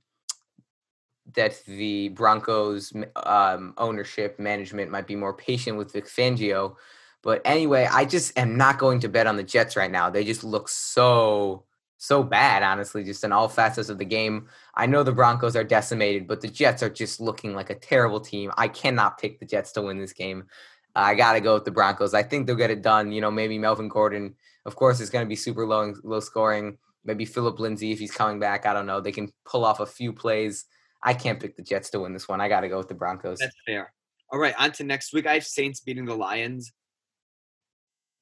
that the Broncos um, ownership management might be more patient with Vic Fangio but anyway, I just am not going to bet on the Jets right now. They just look so so bad, honestly, just in all facets of the game. I know the Broncos are decimated, but the Jets are just looking like a terrible team. I cannot pick the Jets to win this game. I got to go with the Broncos. I think they'll get it done. You know, maybe Melvin Gordon, of course, is going to be super low low scoring. Maybe Phillip Lindsay if he's coming back. I don't know. They can pull off a few plays. I can't pick the Jets to win this one. I got to go with the Broncos. That's fair. All right, on to next week. I have Saints beating the Lions.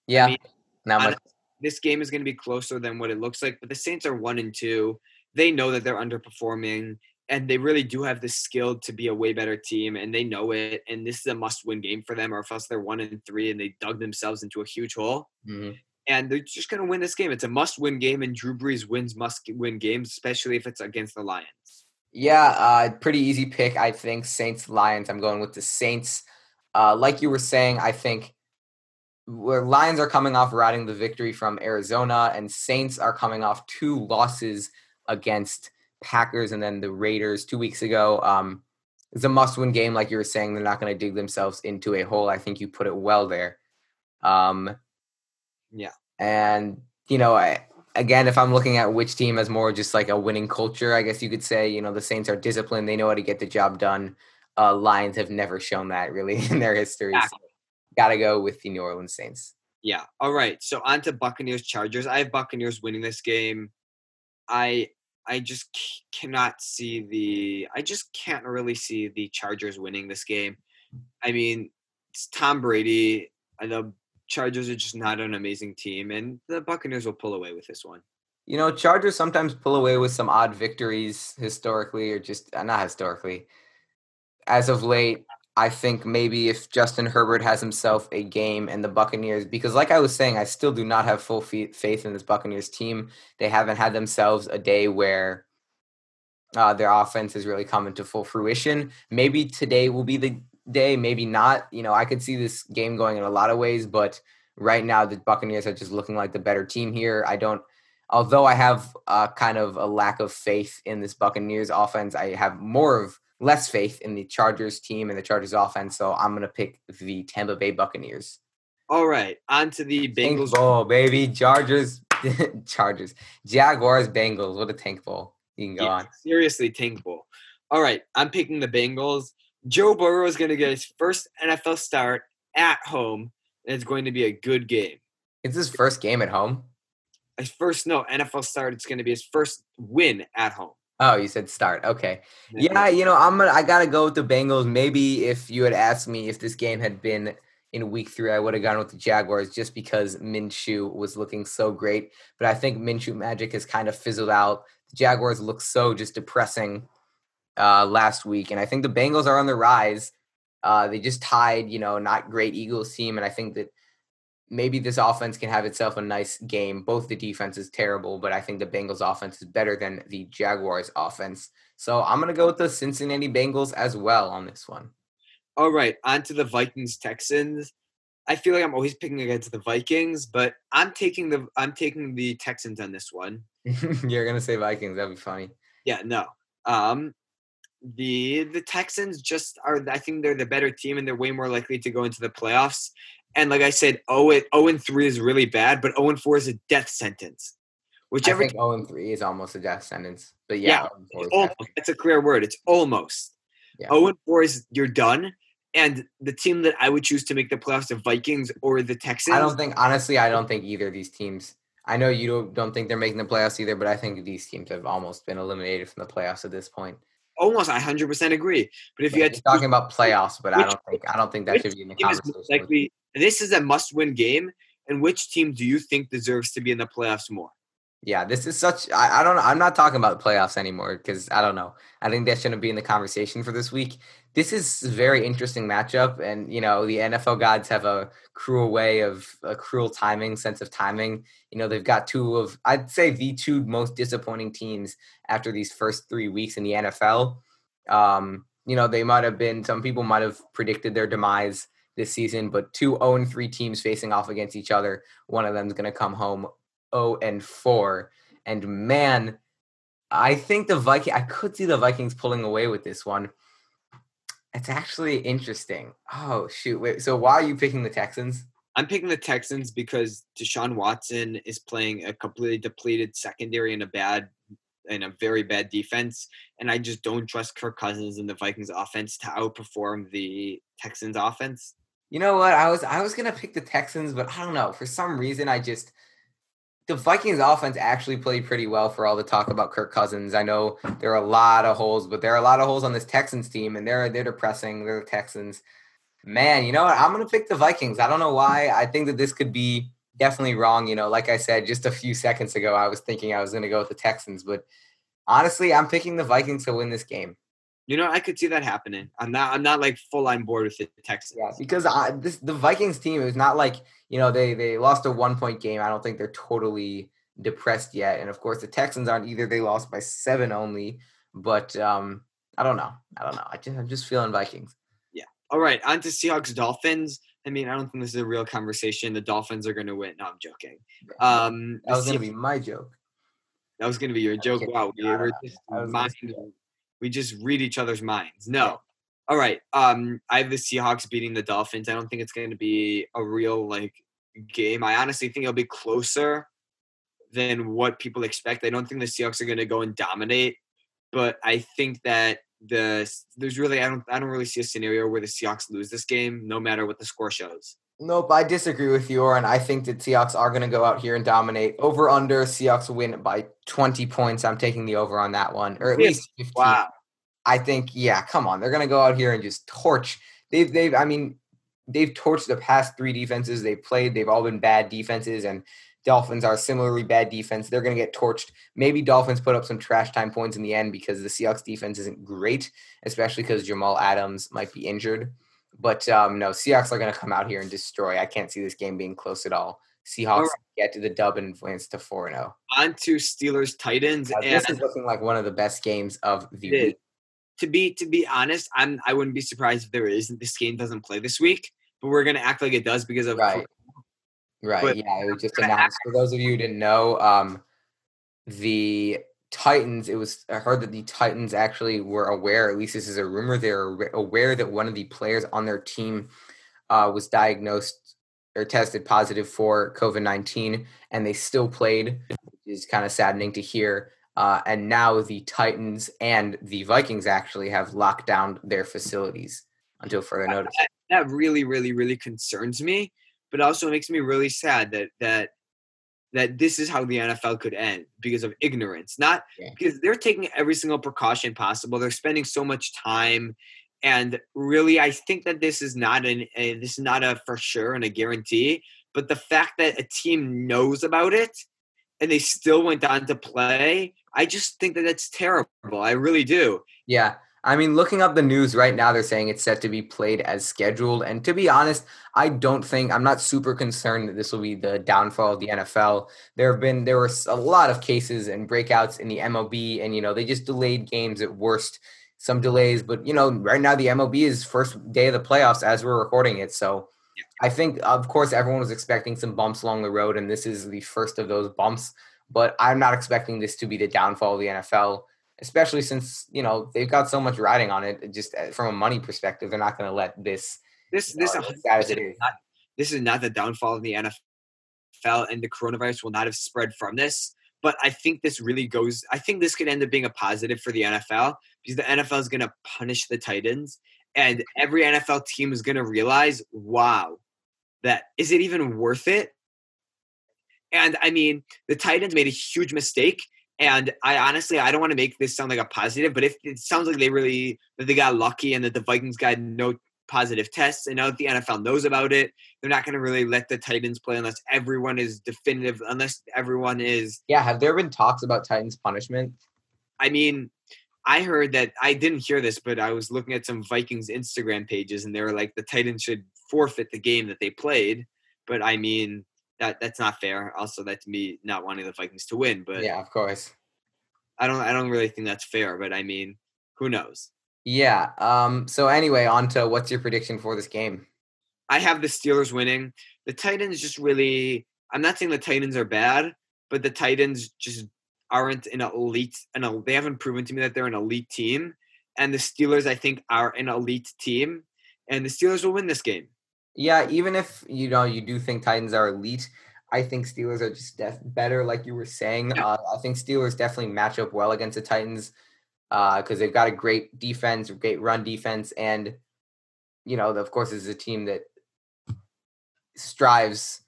Yeah. I mean, not much. This game is going to be closer than what it looks like, but the Saints are one and two. They know that they're underperforming, and they really do have the skill to be a way better team, and they know it. And this is a must-win game for them, or else they're one and three, and they dug themselves into a huge hole. Mm-hmm. And they're just going to win this game. It's a must-win game, and Drew Brees wins must-win games, especially if it's against the Lions. Yeah, uh, pretty easy pick, I think. Saints Lions. I'm going with the Saints. Uh, like you were saying, I think where Lions are coming off riding the victory from Arizona, and Saints are coming off two losses against Packers and then the Raiders two weeks ago. Um, it's a must-win game, like you were saying. They're not going to dig themselves into a hole. I think you put it well there. Um, yeah, and you know, I, again, if I'm looking at which team has more just like a winning culture, I guess you could say, you know, the Saints are disciplined. They know how to get the job done. Uh, Lions have never shown that really in their history. Exactly got to go with the New Orleans Saints. Yeah. All right. So on to Buccaneers Chargers. I have Buccaneers winning this game. I I just c- cannot see the I just can't really see the Chargers winning this game. I mean, it's Tom Brady. and The Chargers are just not an amazing team, and the Buccaneers will pull away with this one. You know, Chargers sometimes pull away with some odd victories historically, or just uh, not historically. As of late, I think maybe if Justin Herbert has himself a game and the Buccaneers, because like I was saying, I still do not have full faith in this Buccaneers team. They haven't had themselves a day where uh, their offense has really come into full fruition. Maybe today will be the day, maybe not. You know, I could see this game going in a lot of ways, but right now the Buccaneers are just looking like the better team here. I don't, although I have uh, kind of a lack of faith in this Buccaneers offense, I have more of less faith in the Chargers team and the Chargers offense, so I'm gonna pick the Tampa Bay Buccaneers. All right, on to the Bengals. Tank bowl, oh, baby. Chargers, Chargers, Jaguars, Bengals. What a tank bowl! You can go yeah, on. Seriously, tank bowl. All right, I'm picking the Bengals. Joe Burrow is going to get his first NFL start at home, and it's going to be a good game. It's his first game at home. His first no NFL start. It's going to be his first win at home. Oh, you said start. Okay. Yeah, you know, I'm gonna I gotta go with the Bengals. Maybe if you had asked me if this game had been in week three, I would have gone with the Jaguars just because Minshew was looking so great. But I think Minshew magic has kind of fizzled out. The Jaguars look so just depressing uh, last week. And I think the Bengals are on the rise. Uh, they just tied, you know, not great Eagles team. And I think that maybe this offense can have itself a nice game. Both the defense is terrible, but I think the Bengals offense is better than the Jaguars offense. So I'm going to go with the Cincinnati Bengals as well on this one. All right, on to the Vikings Texans. I feel like I'm always picking against the Vikings, but I'm taking the I'm taking the Texans on this one. You're gonna say Vikings. That'd be funny. Yeah, no. Um, the the Texans just are. I think they're the better team, and they're way more likely to go into the playoffs. And like I said, 0 and 3 is really bad, but 0 and 4 is a death sentence. Whichever I think 0 and 3 is almost a death sentence. But yeah, yeah almost, that's a clear word. It's almost. Yeah. 0 and 4 is you're done. And the team that I would choose to make the playoffs, the Vikings or the Texans. I don't think honestly, I don't think either of these teams. I know you don't, don't think they're making the playoffs either, but I think these teams have almost been eliminated from the playoffs at this point. Almost, I hundred percent agree. But if but you had talking about playoffs, but which, I don't think I don't think that should be in the conversation. Likely, this is a must-win game, and which team do you think deserves to be in the playoffs more? Yeah, this is such. I, I don't know. I'm not talking about playoffs anymore because I don't know. I think that shouldn't be in the conversation for this week. This is a very interesting matchup, and you know the NFL gods have a cruel way of a cruel timing, sense of timing. You know they've got two of I'd say the two most disappointing teams after these first three weeks in the NFL. Um, you know they might have been. Some people might have predicted their demise this season, but two 0 and 3 teams facing off against each other. One of them is going to come home 0 and 4. And man, I think the Viking I could see the Vikings pulling away with this one. It's actually interesting. Oh shoot. Wait, so why are you picking the Texans? I'm picking the Texans because Deshaun Watson is playing a completely depleted secondary and a bad and a very bad defense. And I just don't trust Kirk Cousins and the Vikings offense to outperform the Texans offense. You know what? I was I was gonna pick the Texans, but I don't know. For some reason I just the Vikings offense actually played pretty well for all the talk about Kirk Cousins. I know there are a lot of holes, but there are a lot of holes on this Texans team, and they're they're depressing. They're the Texans. Man, you know what? I'm gonna pick the Vikings. I don't know why. I think that this could be definitely wrong. You know, like I said just a few seconds ago, I was thinking I was gonna go with the Texans, but honestly, I'm picking the Vikings to win this game. You know, I could see that happening. I'm not. I'm not like full on board with the Texans. Yeah, because I, this the Vikings team is not like you know they they lost a one point game. I don't think they're totally depressed yet. And of course, the Texans aren't either. They lost by seven only. But um, I don't know. I don't know. I just I'm just feeling Vikings. Yeah. All right. On to Seahawks Dolphins. I mean, I don't think this is a real conversation. The Dolphins are going to win. No, I'm joking. Um, that was going to be my joke. That was going to be your joke. Wow, we were just mind we just read each other's minds. No. All right. Um, I have the Seahawks beating the Dolphins. I don't think it's going to be a real like game. I honestly think it'll be closer than what people expect. I don't think the Seahawks are going to go and dominate, but I think that the there's really I don't I don't really see a scenario where the Seahawks lose this game, no matter what the score shows. Nope, I disagree with you, Oren. I think that Seahawks are going to go out here and dominate. Over under Seahawks win by 20 points. I'm taking the over on that one, or at least 15. Wow. I think, yeah, come on, they're going to go out here and just torch. They've, they've, I mean, they've torched the past three defenses they've played. They've all been bad defenses, and Dolphins are similarly bad defense. They're going to get torched. Maybe Dolphins put up some trash time points in the end because the Seahawks defense isn't great, especially because Jamal Adams might be injured. But um, no, Seahawks are going to come out here and destroy. I can't see this game being close at all. Seahawks right. get to the dub and advance to 4 0. On to Steelers Titans. Uh, this is looking like one of the best games of the week. To be to be honest, I'm I wouldn't be surprised if there isn't this game doesn't play this week, but we're gonna act like it does because of right. Right. But yeah, it was just announced. For those of you who didn't know, um, the Titans, it was I heard that the Titans actually were aware, at least this is a rumor, they're aware that one of the players on their team uh, was diagnosed or tested positive for COVID 19, and they still played, which is kind of saddening to hear. Uh, and now the Titans and the Vikings actually have locked down their facilities until further notice. That, that really, really, really concerns me, but also makes me really sad that that that this is how the NFL could end because of ignorance, not yeah. because they're taking every single precaution possible. They're spending so much time, and really, I think that this is not an a, this is not a for sure and a guarantee. But the fact that a team knows about it and they still went on to play, I just think that that's terrible. I really do. Yeah, I mean, looking up the news right now, they're saying it's set to be played as scheduled. And to be honest, I don't think I'm not super concerned that this will be the downfall of the NFL. There have been there were a lot of cases and breakouts in the MLB, and you know they just delayed games at worst. Some delays, but you know right now the MLB is first day of the playoffs as we're recording it. So I think, of course, everyone was expecting some bumps along the road, and this is the first of those bumps. But I'm not expecting this to be the downfall of the NFL especially since you know they've got so much riding on it. Just uh, from a money perspective, they're not going to let this this this uh, as it is. Not, this is not the downfall of the NFL, and the coronavirus will not have spread from this. But I think this really goes. I think this could end up being a positive for the NFL because the NFL is going to punish the Titans, and every NFL team is going to realize, wow, that is it even worth it? And I mean, the Titans made a huge mistake. And I honestly, I don't want to make this sound like a positive, but if it sounds like they really that they got lucky and that the Vikings got no positive tests, and now that the NFL knows about it, they're not going to really let the Titans play unless everyone is definitive, unless everyone is. Yeah, have there been talks about Titans punishment? I mean, I heard that I didn't hear this, but I was looking at some Vikings Instagram pages, and they were like the Titans should forfeit the game that they played. But I mean, that that's not fair. Also, that's me not wanting the Vikings to win. But yeah, of course. I don't I don't really think that's fair. But I mean, who knows? Yeah. Um. So anyway, on to what's your prediction for this game? I have the Steelers winning. The Titans just really. I'm not saying the Titans are bad, but the Titans just aren't an elite. And they haven't proven to me that they're an elite team. And the Steelers, I think, are an elite team, and the Steelers will win this game. Yeah, even if you know you do think Titans are elite, I think Steelers are just def- better, like you were saying. Yeah. Uh, I think Steelers definitely match up well against the Titans because uh, they've got a great defense, great run defense, and you know, of course, this is a team that strives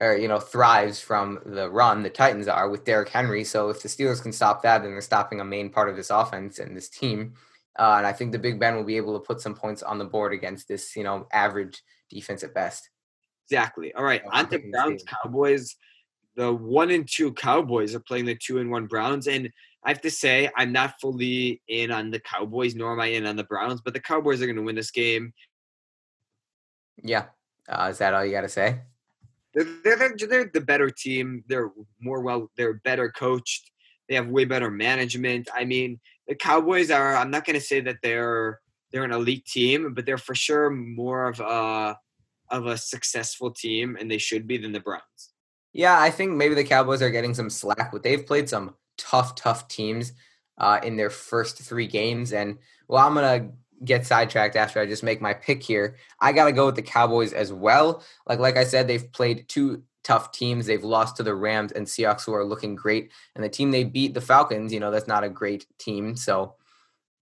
or you know thrives from the run. The Titans are with Derrick Henry. So if the Steelers can stop that, then they're stopping a main part of this offense and this team. Uh, and I think the Big Ben will be able to put some points on the board against this, you know, average defense at best. Exactly. All right. On to Browns Cowboys. The one and two Cowboys are playing the two and one Browns. And I have to say, I'm not fully in on the Cowboys, nor am I in on the Browns, but the Cowboys are going to win this game. Yeah. Uh, is that all you got to say? They're, they're, they're the better team. They're more well, they're better coached. They have way better management. I mean, the Cowboys are. I'm not going to say that they're they're an elite team, but they're for sure more of a of a successful team, and they should be than the Browns. Yeah, I think maybe the Cowboys are getting some slack, but they've played some tough, tough teams uh, in their first three games. And well, I'm gonna get sidetracked after I just make my pick here. I gotta go with the Cowboys as well. Like like I said, they've played two tough teams. They've lost to the Rams and Seahawks, who are looking great, and the team they beat, the Falcons. You know, that's not a great team. So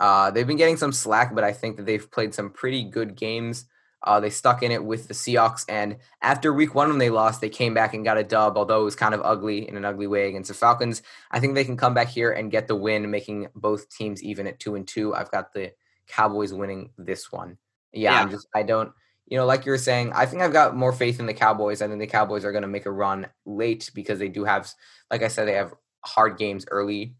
uh, they've been getting some slack, but I think that they've played some pretty good games. Uh, they stuck in it with the Seahawks, and after Week One when they lost, they came back and got a dub. Although it was kind of ugly in an ugly way against the Falcons, I think they can come back here and get the win, making both teams even at two and two. I've got the Cowboys winning this one. Yeah, yeah. I'm just I don't you know, like you were saying, I think I've got more faith in the Cowboys. I think the Cowboys are going to make a run late because they do have, like I said, they have hard games early.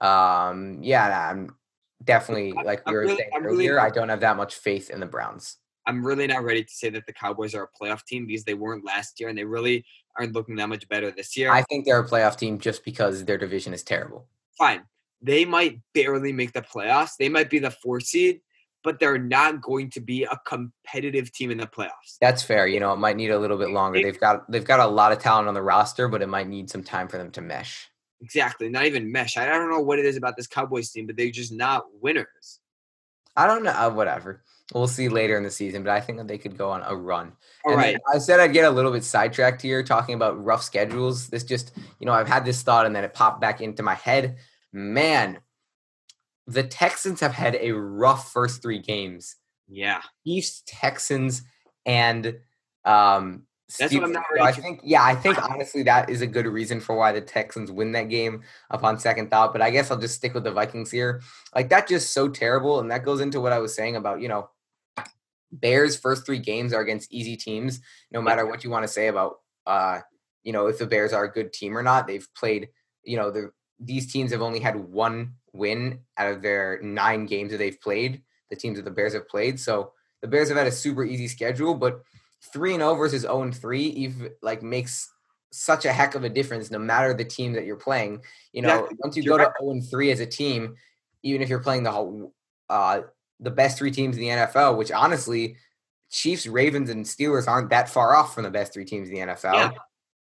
Um, yeah, I'm definitely like we were really, saying I'm earlier. Really, I don't have that much faith in the Browns. I'm really not ready to say that the Cowboys are a playoff team because they weren't last year and they really aren't looking that much better this year. I think they're a playoff team just because their division is terrible. Fine. They might barely make the playoffs. They might be the four seed, but they're not going to be a competitive team in the playoffs. That's fair. You know, it might need a little bit longer. They've got they've got a lot of talent on the roster, but it might need some time for them to mesh. Exactly. Not even mesh. I don't know what it is about this Cowboys team, but they're just not winners. I don't know. Uh, whatever. We'll see later in the season, but I think that they could go on a run. All and right. I said I'd get a little bit sidetracked here talking about rough schedules. This just, you know, I've had this thought and then it popped back into my head. Man, the Texans have had a rough first three games. Yeah. Chiefs, Texans, and um that's what I'm not I think yeah, I think honestly that is a good reason for why the Texans win that game upon second thought. But I guess I'll just stick with the Vikings here. Like that just so terrible. And that goes into what I was saying about, you know, Bears first three games are against easy teams, no matter what you want to say about uh, you know, if the Bears are a good team or not. They've played, you know, the these teams have only had one win out of their nine games that they've played. The teams that the Bears have played. So the Bears have had a super easy schedule, but three and zero oh versus zero oh and three, even like makes such a heck of a difference no matter the team that you're playing. You know, yeah, once you go right. to zero and three as a team, even if you're playing the whole uh, the best three teams in the NFL, which honestly, Chiefs, Ravens, and Steelers aren't that far off from the best three teams in the NFL. Yeah.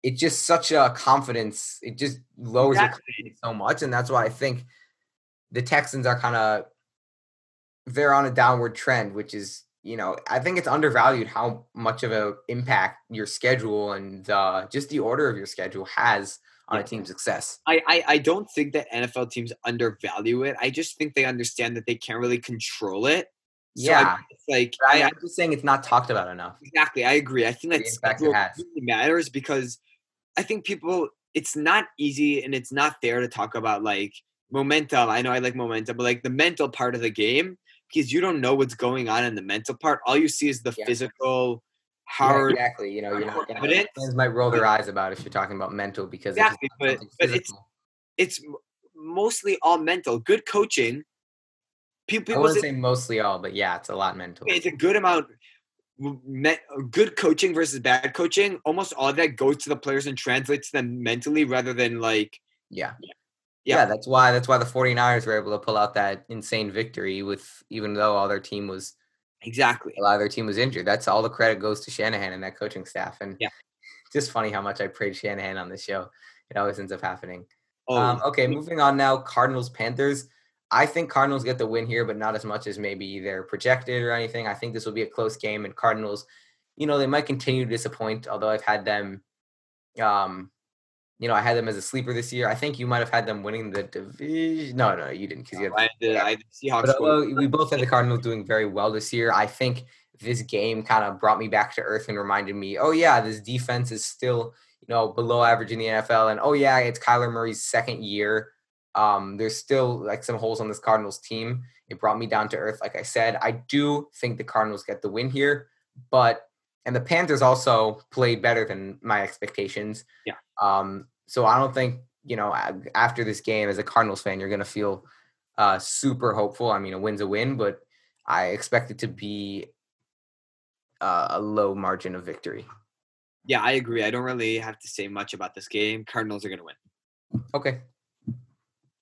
It's just such a confidence. It just lowers exactly. your confidence so much, and that's why I think the Texans are kind of they're on a downward trend, which is you know I think it's undervalued how much of a impact your schedule and uh, just the order of your schedule has on Yeah. a team's success. I, I I don't think that NFL teams undervalue it. I just think they understand that they can't really control it. So Yeah. it's like I, I, I'm just saying it's not talked about enough. exactly. I agree. I think The that's impact it has. really matters because I think people. It's not easy and it's not fair to talk about like momentum. I know I like momentum, but like the mental part of the game because you don't know what's going on in the mental part. All you see is the Yeah. physical, Yeah, exactly. You know, you're not gonna, fans might roll their eyes about if you're talking about mental because it's Exactly, but- but it's- It's mostly all mental. Good coaching. People, I wouldn't say mostly all, but yeah, it's a lot mental. it's a good amount w- me- good coaching versus bad coaching almost all that goes to the players and translates to them mentally rather than like Yeah. Yeah. Yeah, that's why that's why the 49ers were able to pull out that insane victory with even though all their team was exactly a lot of their team was injured. That's all the credit goes to Shanahan and that coaching staff. And Yeah. just funny how much I praise Shanahan on this show. It always ends up happening. oh Um, okay, moving on now. Cardinals Panthers. I think Cardinals get the win here, but not as much as maybe they're projected or anything. I think this will be a close game, and Cardinals, you know, they might continue to disappoint. Although I've had them, um, you know, I had them as a sleeper this year. I think you might have had them winning the division. No, no, you didn't because you had I had the, I Seahawks but although we both had the Cardinals doing very well this year, I think this game kind of brought me back to earth and reminded me, oh yeah, this defense is still you know below average in the NFL, and oh yeah, it's Kyler Murray's second year. Um, there's still like some holes on this Cardinals team. It brought me down to earth, like I said. I do think the Cardinals get the win here, but and the Panthers also played better than my expectations. Yeah. Um, so I don't think you know after this game as a Cardinals fan, you're gonna feel uh, super hopeful. I mean, a win's a win, but I expect it to be uh, a low margin of victory. yeah i agree i don't really have to say much about this game cardinals are going to win Okay.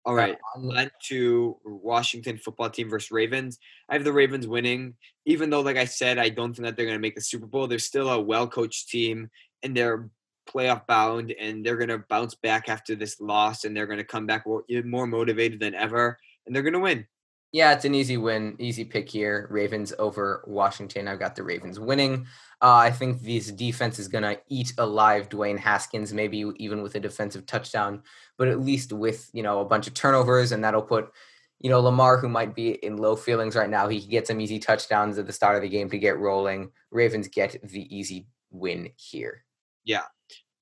all right Um, on to washington football team versus ravens i have the ravens winning even though like i said i don't think that they're going to make the super bowl they're still a well coached team and they're playoff bound and they're going to bounce back after this loss and they're going to come back more, more motivated than ever and they're going to win Yeah, it's an easy win, easy pick here. Ravens over Washington. I've got the Ravens winning. Uh, I think this defense is going to eat alive Dwayne Haskins, maybe even with a defensive touchdown, but at least with, you know, a bunch of turnovers, and that'll put, you know, Lamar, who might be in low feelings right now, he can get some easy touchdowns at the start of the game to get rolling. Ravens get the easy win here.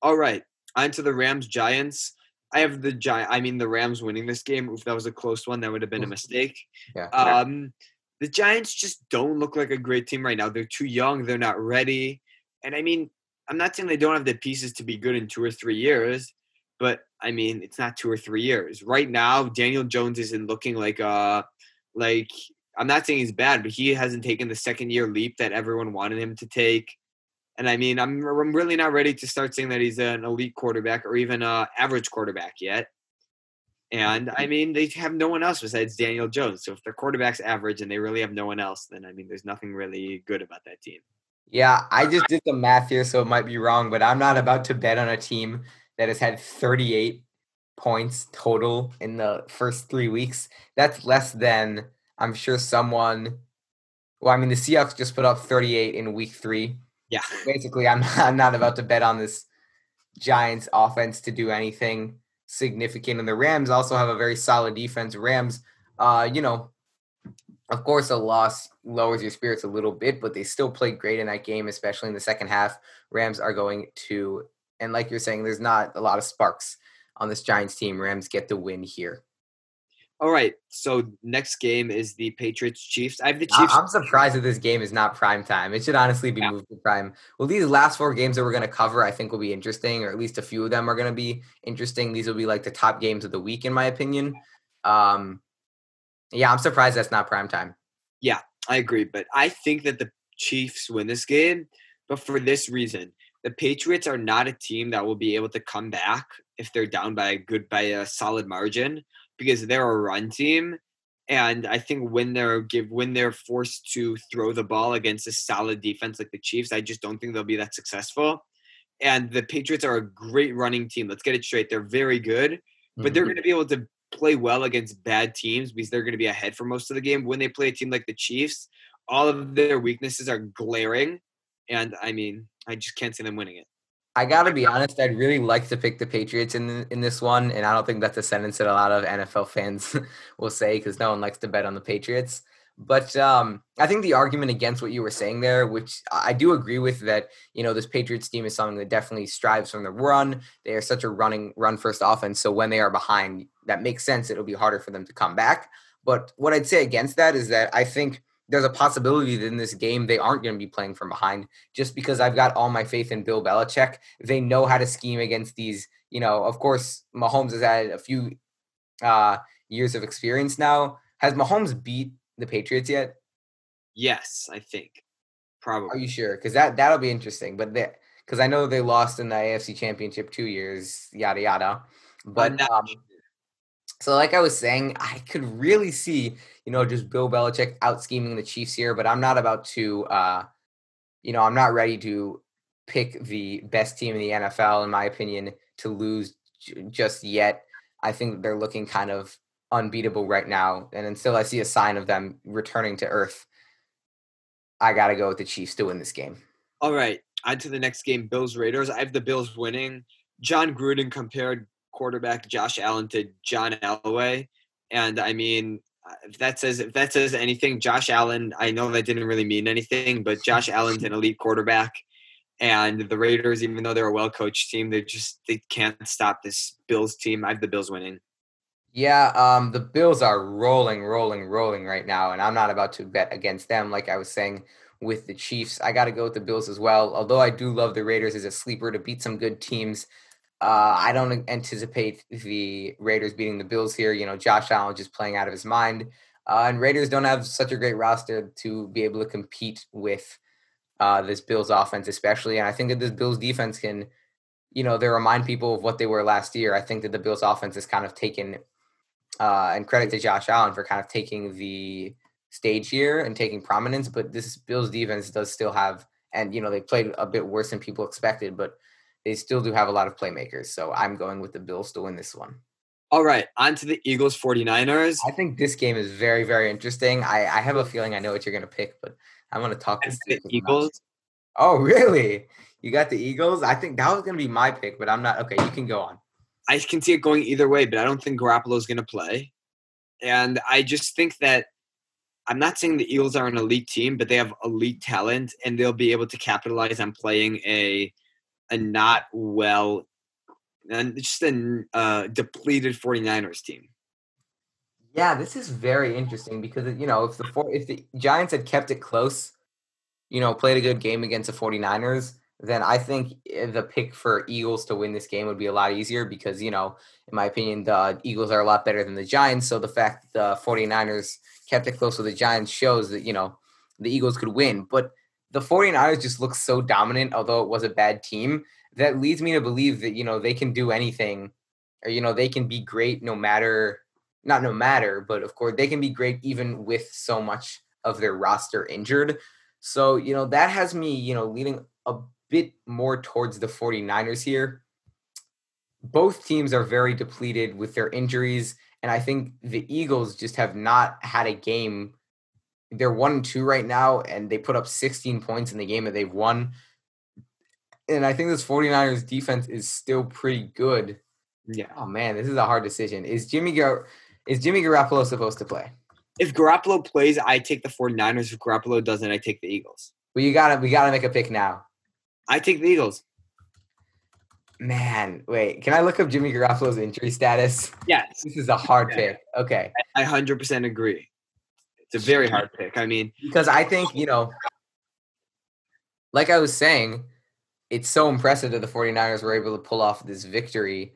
All right on to the rams giants i have the giant i mean the rams winning this game if that was a close one that would have been a mistake Yeah. Um, the Giants just don't look like a great team right now. They're too young. They're not ready. And I mean, I'm not saying they don't have the pieces to be good in two or three years, but I mean, it's not two or three years. Right now, Daniel Jones isn't looking like uh like I'm not saying he's bad, but he hasn't taken the second year leap that everyone wanted him to take. And I mean, I'm I'm really not ready to start saying that he's an elite quarterback or even a average quarterback yet. And I mean, they have no one else besides Daniel Jones. So if their quarterback's average and they really have no one else, then I mean, there's nothing really good about that team. Yeah, I just did the math here, so it might be wrong, but I'm not about to bet on a team that has had 38 points total in the first three weeks. That's less than I'm sure someone. Well, I mean, the Seahawks just put up 38 in week three. Yeah. Basically, I'm I'm not about to bet on this Giants offense to do anything significant. And the Rams also have a very solid defense. Rams, uh, you know, of course, a loss lowers your spirits a little bit, but they still played great in that game, especially in the second half. Rams are going to, and like you're saying, there's not a lot of sparks on this Giants team. Rams get the win here. All right. So next game is the Patriots Chiefs. I have the Chiefs. I'm surprised that this game is not prime time. It should honestly be Yeah. moved to prime. Well, these last four games that we're going to cover, I think, will be interesting, or at least a few of them are going to be interesting. These will be like the top games of the week, in my opinion. Um, yeah, I'm surprised that's not prime time. Yeah, I agree, but I think that the Chiefs win this game. But for this reason, the Patriots are not a team that will be able to come back if they're down by a good by a solid margin because they're a run team. And I think when they're give when they're forced to throw the ball against a solid defense like the Chiefs, I just don't think they'll be that successful. And the Patriots are a great running team. Let's get it straight. They're very good, but they're mm-hmm. going to be able to play well against bad teams because they're going to be ahead for most of the game. When they play a team like the Chiefs, all of their weaknesses are glaring, and I mean, I just can't see them winning it. I gotta be honest. I'd really like to pick the Patriots in in this one, and I don't think that's a sentence that a lot of NFL fans will say because no one likes to bet on the Patriots. But um, I think the argument against what you were saying there, which I do agree with, that you know this Patriots team is something that definitely strives from the run. They are such a running run first offense, so when they are behind, that makes sense. It'll be harder for them to come back. But what I'd say against that is that I think there's a possibility that in this game they aren't going to be playing from behind just because I've got all my faith in Bill Belichick. They know how to scheme against these, you know, of course, Mahomes has had a few uh, years of experience now. Has Mahomes beat the Patriots yet? Yes, I think. Probably. Are you sure? Because that that'll be interesting. But because I know they lost in the AFC Championship two years, yada yada. But um, so, like I was saying, I could really see, you know, just Bill Belichick out scheming the Chiefs here. But I'm not about to, uh, you know, I'm not ready to pick the best team in the NFL, in my opinion, to lose j- just yet. I think they're looking kind of unbeatable right now. And until I see a sign of them returning to earth, I got to go with the Chiefs to win this game. All right. On to the next game Bills Raiders. I have the Bills winning. Jon Gruden compared quarterback Josh Allen to John Elway. And I mean, uh, if that says if that says anything, Josh Allen, I know that didn't really mean anything, but Josh Allen's an elite quarterback. And the Raiders, even though they're a well coached team, they just they can't stop this Bills team. I have the Bills winning. Yeah, um, the Bills are rolling, rolling, rolling right now, and I'm not about to bet against them. Like I was saying with the Chiefs, I got to go with the Bills as well. Although I do love the Raiders as a sleeper to beat some good teams. Uh, I don't anticipate the Raiders beating the Bills here. You know, Josh Allen just playing out of his mind, uh, and Raiders don't have such a great roster to be able to compete with uh, this Bills offense, especially. And I think that this Bills defense can, you know, they remind people of what they were last year. I think that the Bills offense has kind of taken uh, and credit to Josh Allen for kind of taking the stage here and taking prominence. But this Bills defense does still have, and you know they played a bit worse than people expected, but they still do have a lot of playmakers. So I'm going with the Bills to win this one. All right, on to the Eagles 49ers. I think this game is very, very interesting. I, I have a feeling I know what you're going to pick, but I'm going to talk this the Eagles. Oh, really? You got the Eagles? I think that was going to be my pick, but I'm not. Okay, you can go on. I can see it going either way, but I don't think Garoppolo is going to play. And I just think that I'm not saying the Eagles are an elite team, but they have elite talent, and they'll be able to capitalize on playing a a not well and just a uh, depleted 49ers team. Yeah, this is very interesting because you know if the four, if the Giants had kept it close, you know, played a good game against the 49ers, then I think eh, the pick for Eagles to win this game would be a lot easier because, you know, in my opinion, the Eagles are a lot better than the Giants. So the fact the 49ers kept it close with the Giants shows that, you know, the Eagles could win. But the 49ers just look so dominant, although it was a bad team, that leads me to believe that, you know, they can do anything or, you know, they can be great no matter, not no matter, but of course they can be great even with so much of their roster injured. So, you know, that has me, you know, leaning a bit more towards the 49ers here. Both teams are very depleted with their injuries. And I think the Eagles just have not had a game. They're one and two right now, and they put up 16 points in the game that they've won. And I think this 49ers defense is still pretty good. Yeah. Oh man, this is a hard decision. Is Jimmy Gar- is Jimmy Garoppolo supposed to play? If Garoppolo plays, I take the 49ers. If Garoppolo doesn't, I take the Eagles. Well, you gotta we gotta make a pick now. I take the Eagles. Man, wait, can I look up Jimmy Garoppolo's injury status? Yes. This is a hard yeah. pick. Okay. I 100% agree. It's a very hard pick. I mean, because I think, you know, like I was saying, it's so impressive that the 49ers were able to pull off this victory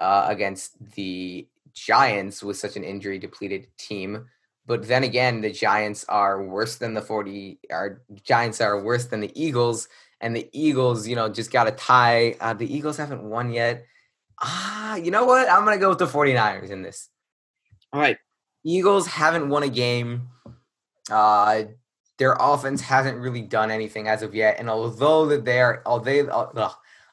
uh, against the Giants with such an injury depleted team. But then again, the Giants are worse than the 40 our Giants are worse than the Eagles and the Eagles, you know, just got a tie. Uh, the Eagles haven't won yet. Ah, you know what? I'm going to go with the 49ers in this. All right. Eagles haven't won a game. Uh, their offense hasn't really done anything as of yet. And although that they are, although, uh,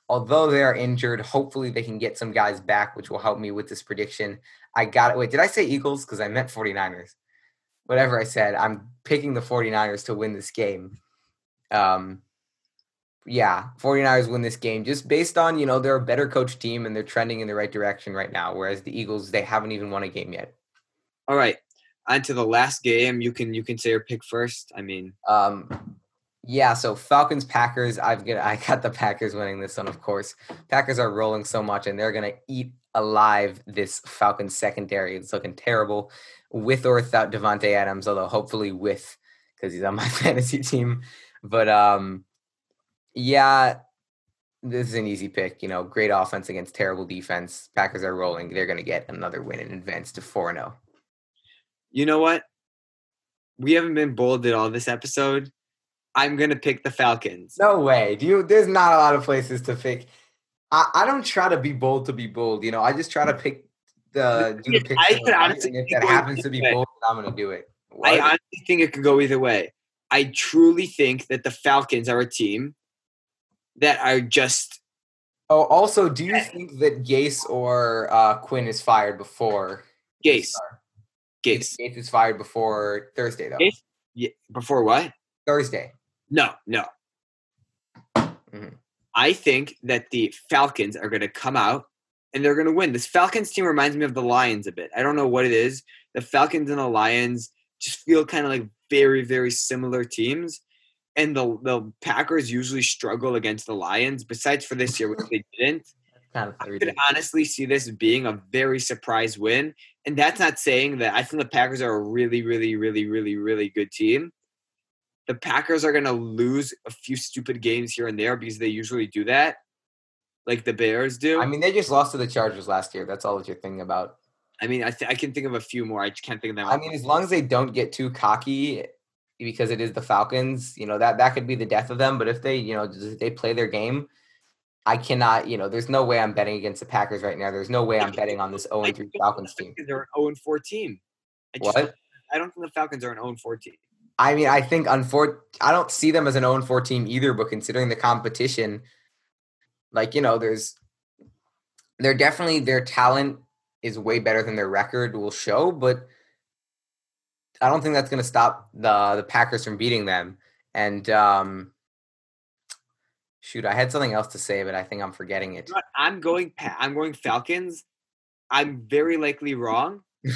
although they are injured, hopefully they can get some guys back, which will help me with this prediction. I got it. Wait, did I say Eagles? Because I meant 49ers. Whatever I said, I'm picking the 49ers to win this game. Um, yeah, 49ers win this game just based on, you know, they're a better coach team and they're trending in the right direction right now. Whereas the Eagles, they haven't even won a game yet. All right. On to the last game. You can you can say your pick first. I mean um yeah, so Falcons Packers, I've got I got the Packers winning this one, of course. Packers are rolling so much and they're gonna eat alive this Falcons secondary. It's looking terrible with or without Davante Adams, although hopefully with because he's on my fantasy team. But um yeah, this is an easy pick. You know, great offense against terrible defense. Packers are rolling. They're going to get another win and advance to 4 0. You know what? We haven't been bold at all this episode. I'm going to pick the Falcons. No way. Do you? There's not a lot of places to pick. I, I don't try to be bold to be bold. You know, I just try to pick the do the pick. I could honestly if that happens to be bold, I'm to do it. What? I honestly think it could go either way. I truly think that the Falcons are a team that are just. Oh, also, do you think that Gase or uh, Quinn is fired before? Gase. Gase is fired before Thursday, though. Gase? Yeah, before what? Thursday. No, no. Mm-hmm. I think that the Falcons are going to come out and they're going to win. This Falcons team reminds me of the Lions a bit. I don't know what it is. The Falcons and the Lions just feel kind of like very, very similar teams and the the Packers usually struggle against the Lions. Besides for this year, which they didn't. Kind of I could honestly see this being a very surprise win, and that's not saying that I think the Packers are a really, really, really, really, really good team. The Packers are going to lose a few stupid games here and there because they usually do that, like the Bears do. I mean, they just lost to the Chargers last year. That's all that you're thinking about. I mean, I, th- I can think of a few more. I can't think of them. I mean, as long as they don't get too cocky because it is the Falcons, you know, that that could be the death of them. But if they, you know, they play their game, I cannot, you know, there's no way I'm betting against the Packers right now. There's no way I'm betting on this 0 3 Falcons team. They're an 0 4 team. I just, what? I don't think the Falcons are an 0 4 team. I mean, I think unfor- I don't see them as an 0 4 team either, but considering the competition, like, you know, there's they're definitely their talent is way better than their record will show, but I don't think that's going to stop the the Packers from beating them. And um, shoot, I had something else to say, but I think I'm forgetting it. I'm going. I'm going Falcons. I'm very likely wrong. you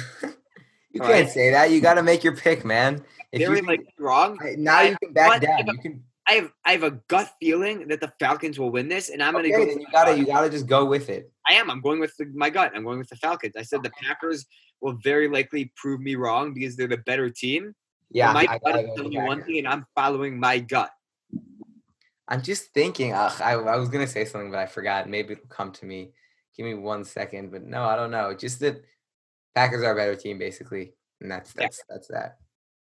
can't right? say that. You got to make your pick, man. If very likely wrong. Now you can back down. You can. I have I have a gut feeling that the Falcons will win this, and I'm okay, to go. Then you gotta you gotta just go with it. I am. I'm going with the, my gut. I'm going with the Falcons. I said the Packers will very likely prove me wrong because they're the better team. Yeah, my I gut is telling me one thing, and I'm following my gut. I'm just thinking. Ugh, I, I was gonna say something, but I forgot. Maybe it'll come to me. Give me one second. But no, I don't know. Just that Packers are a better team, basically, and that's that's yeah. that's that.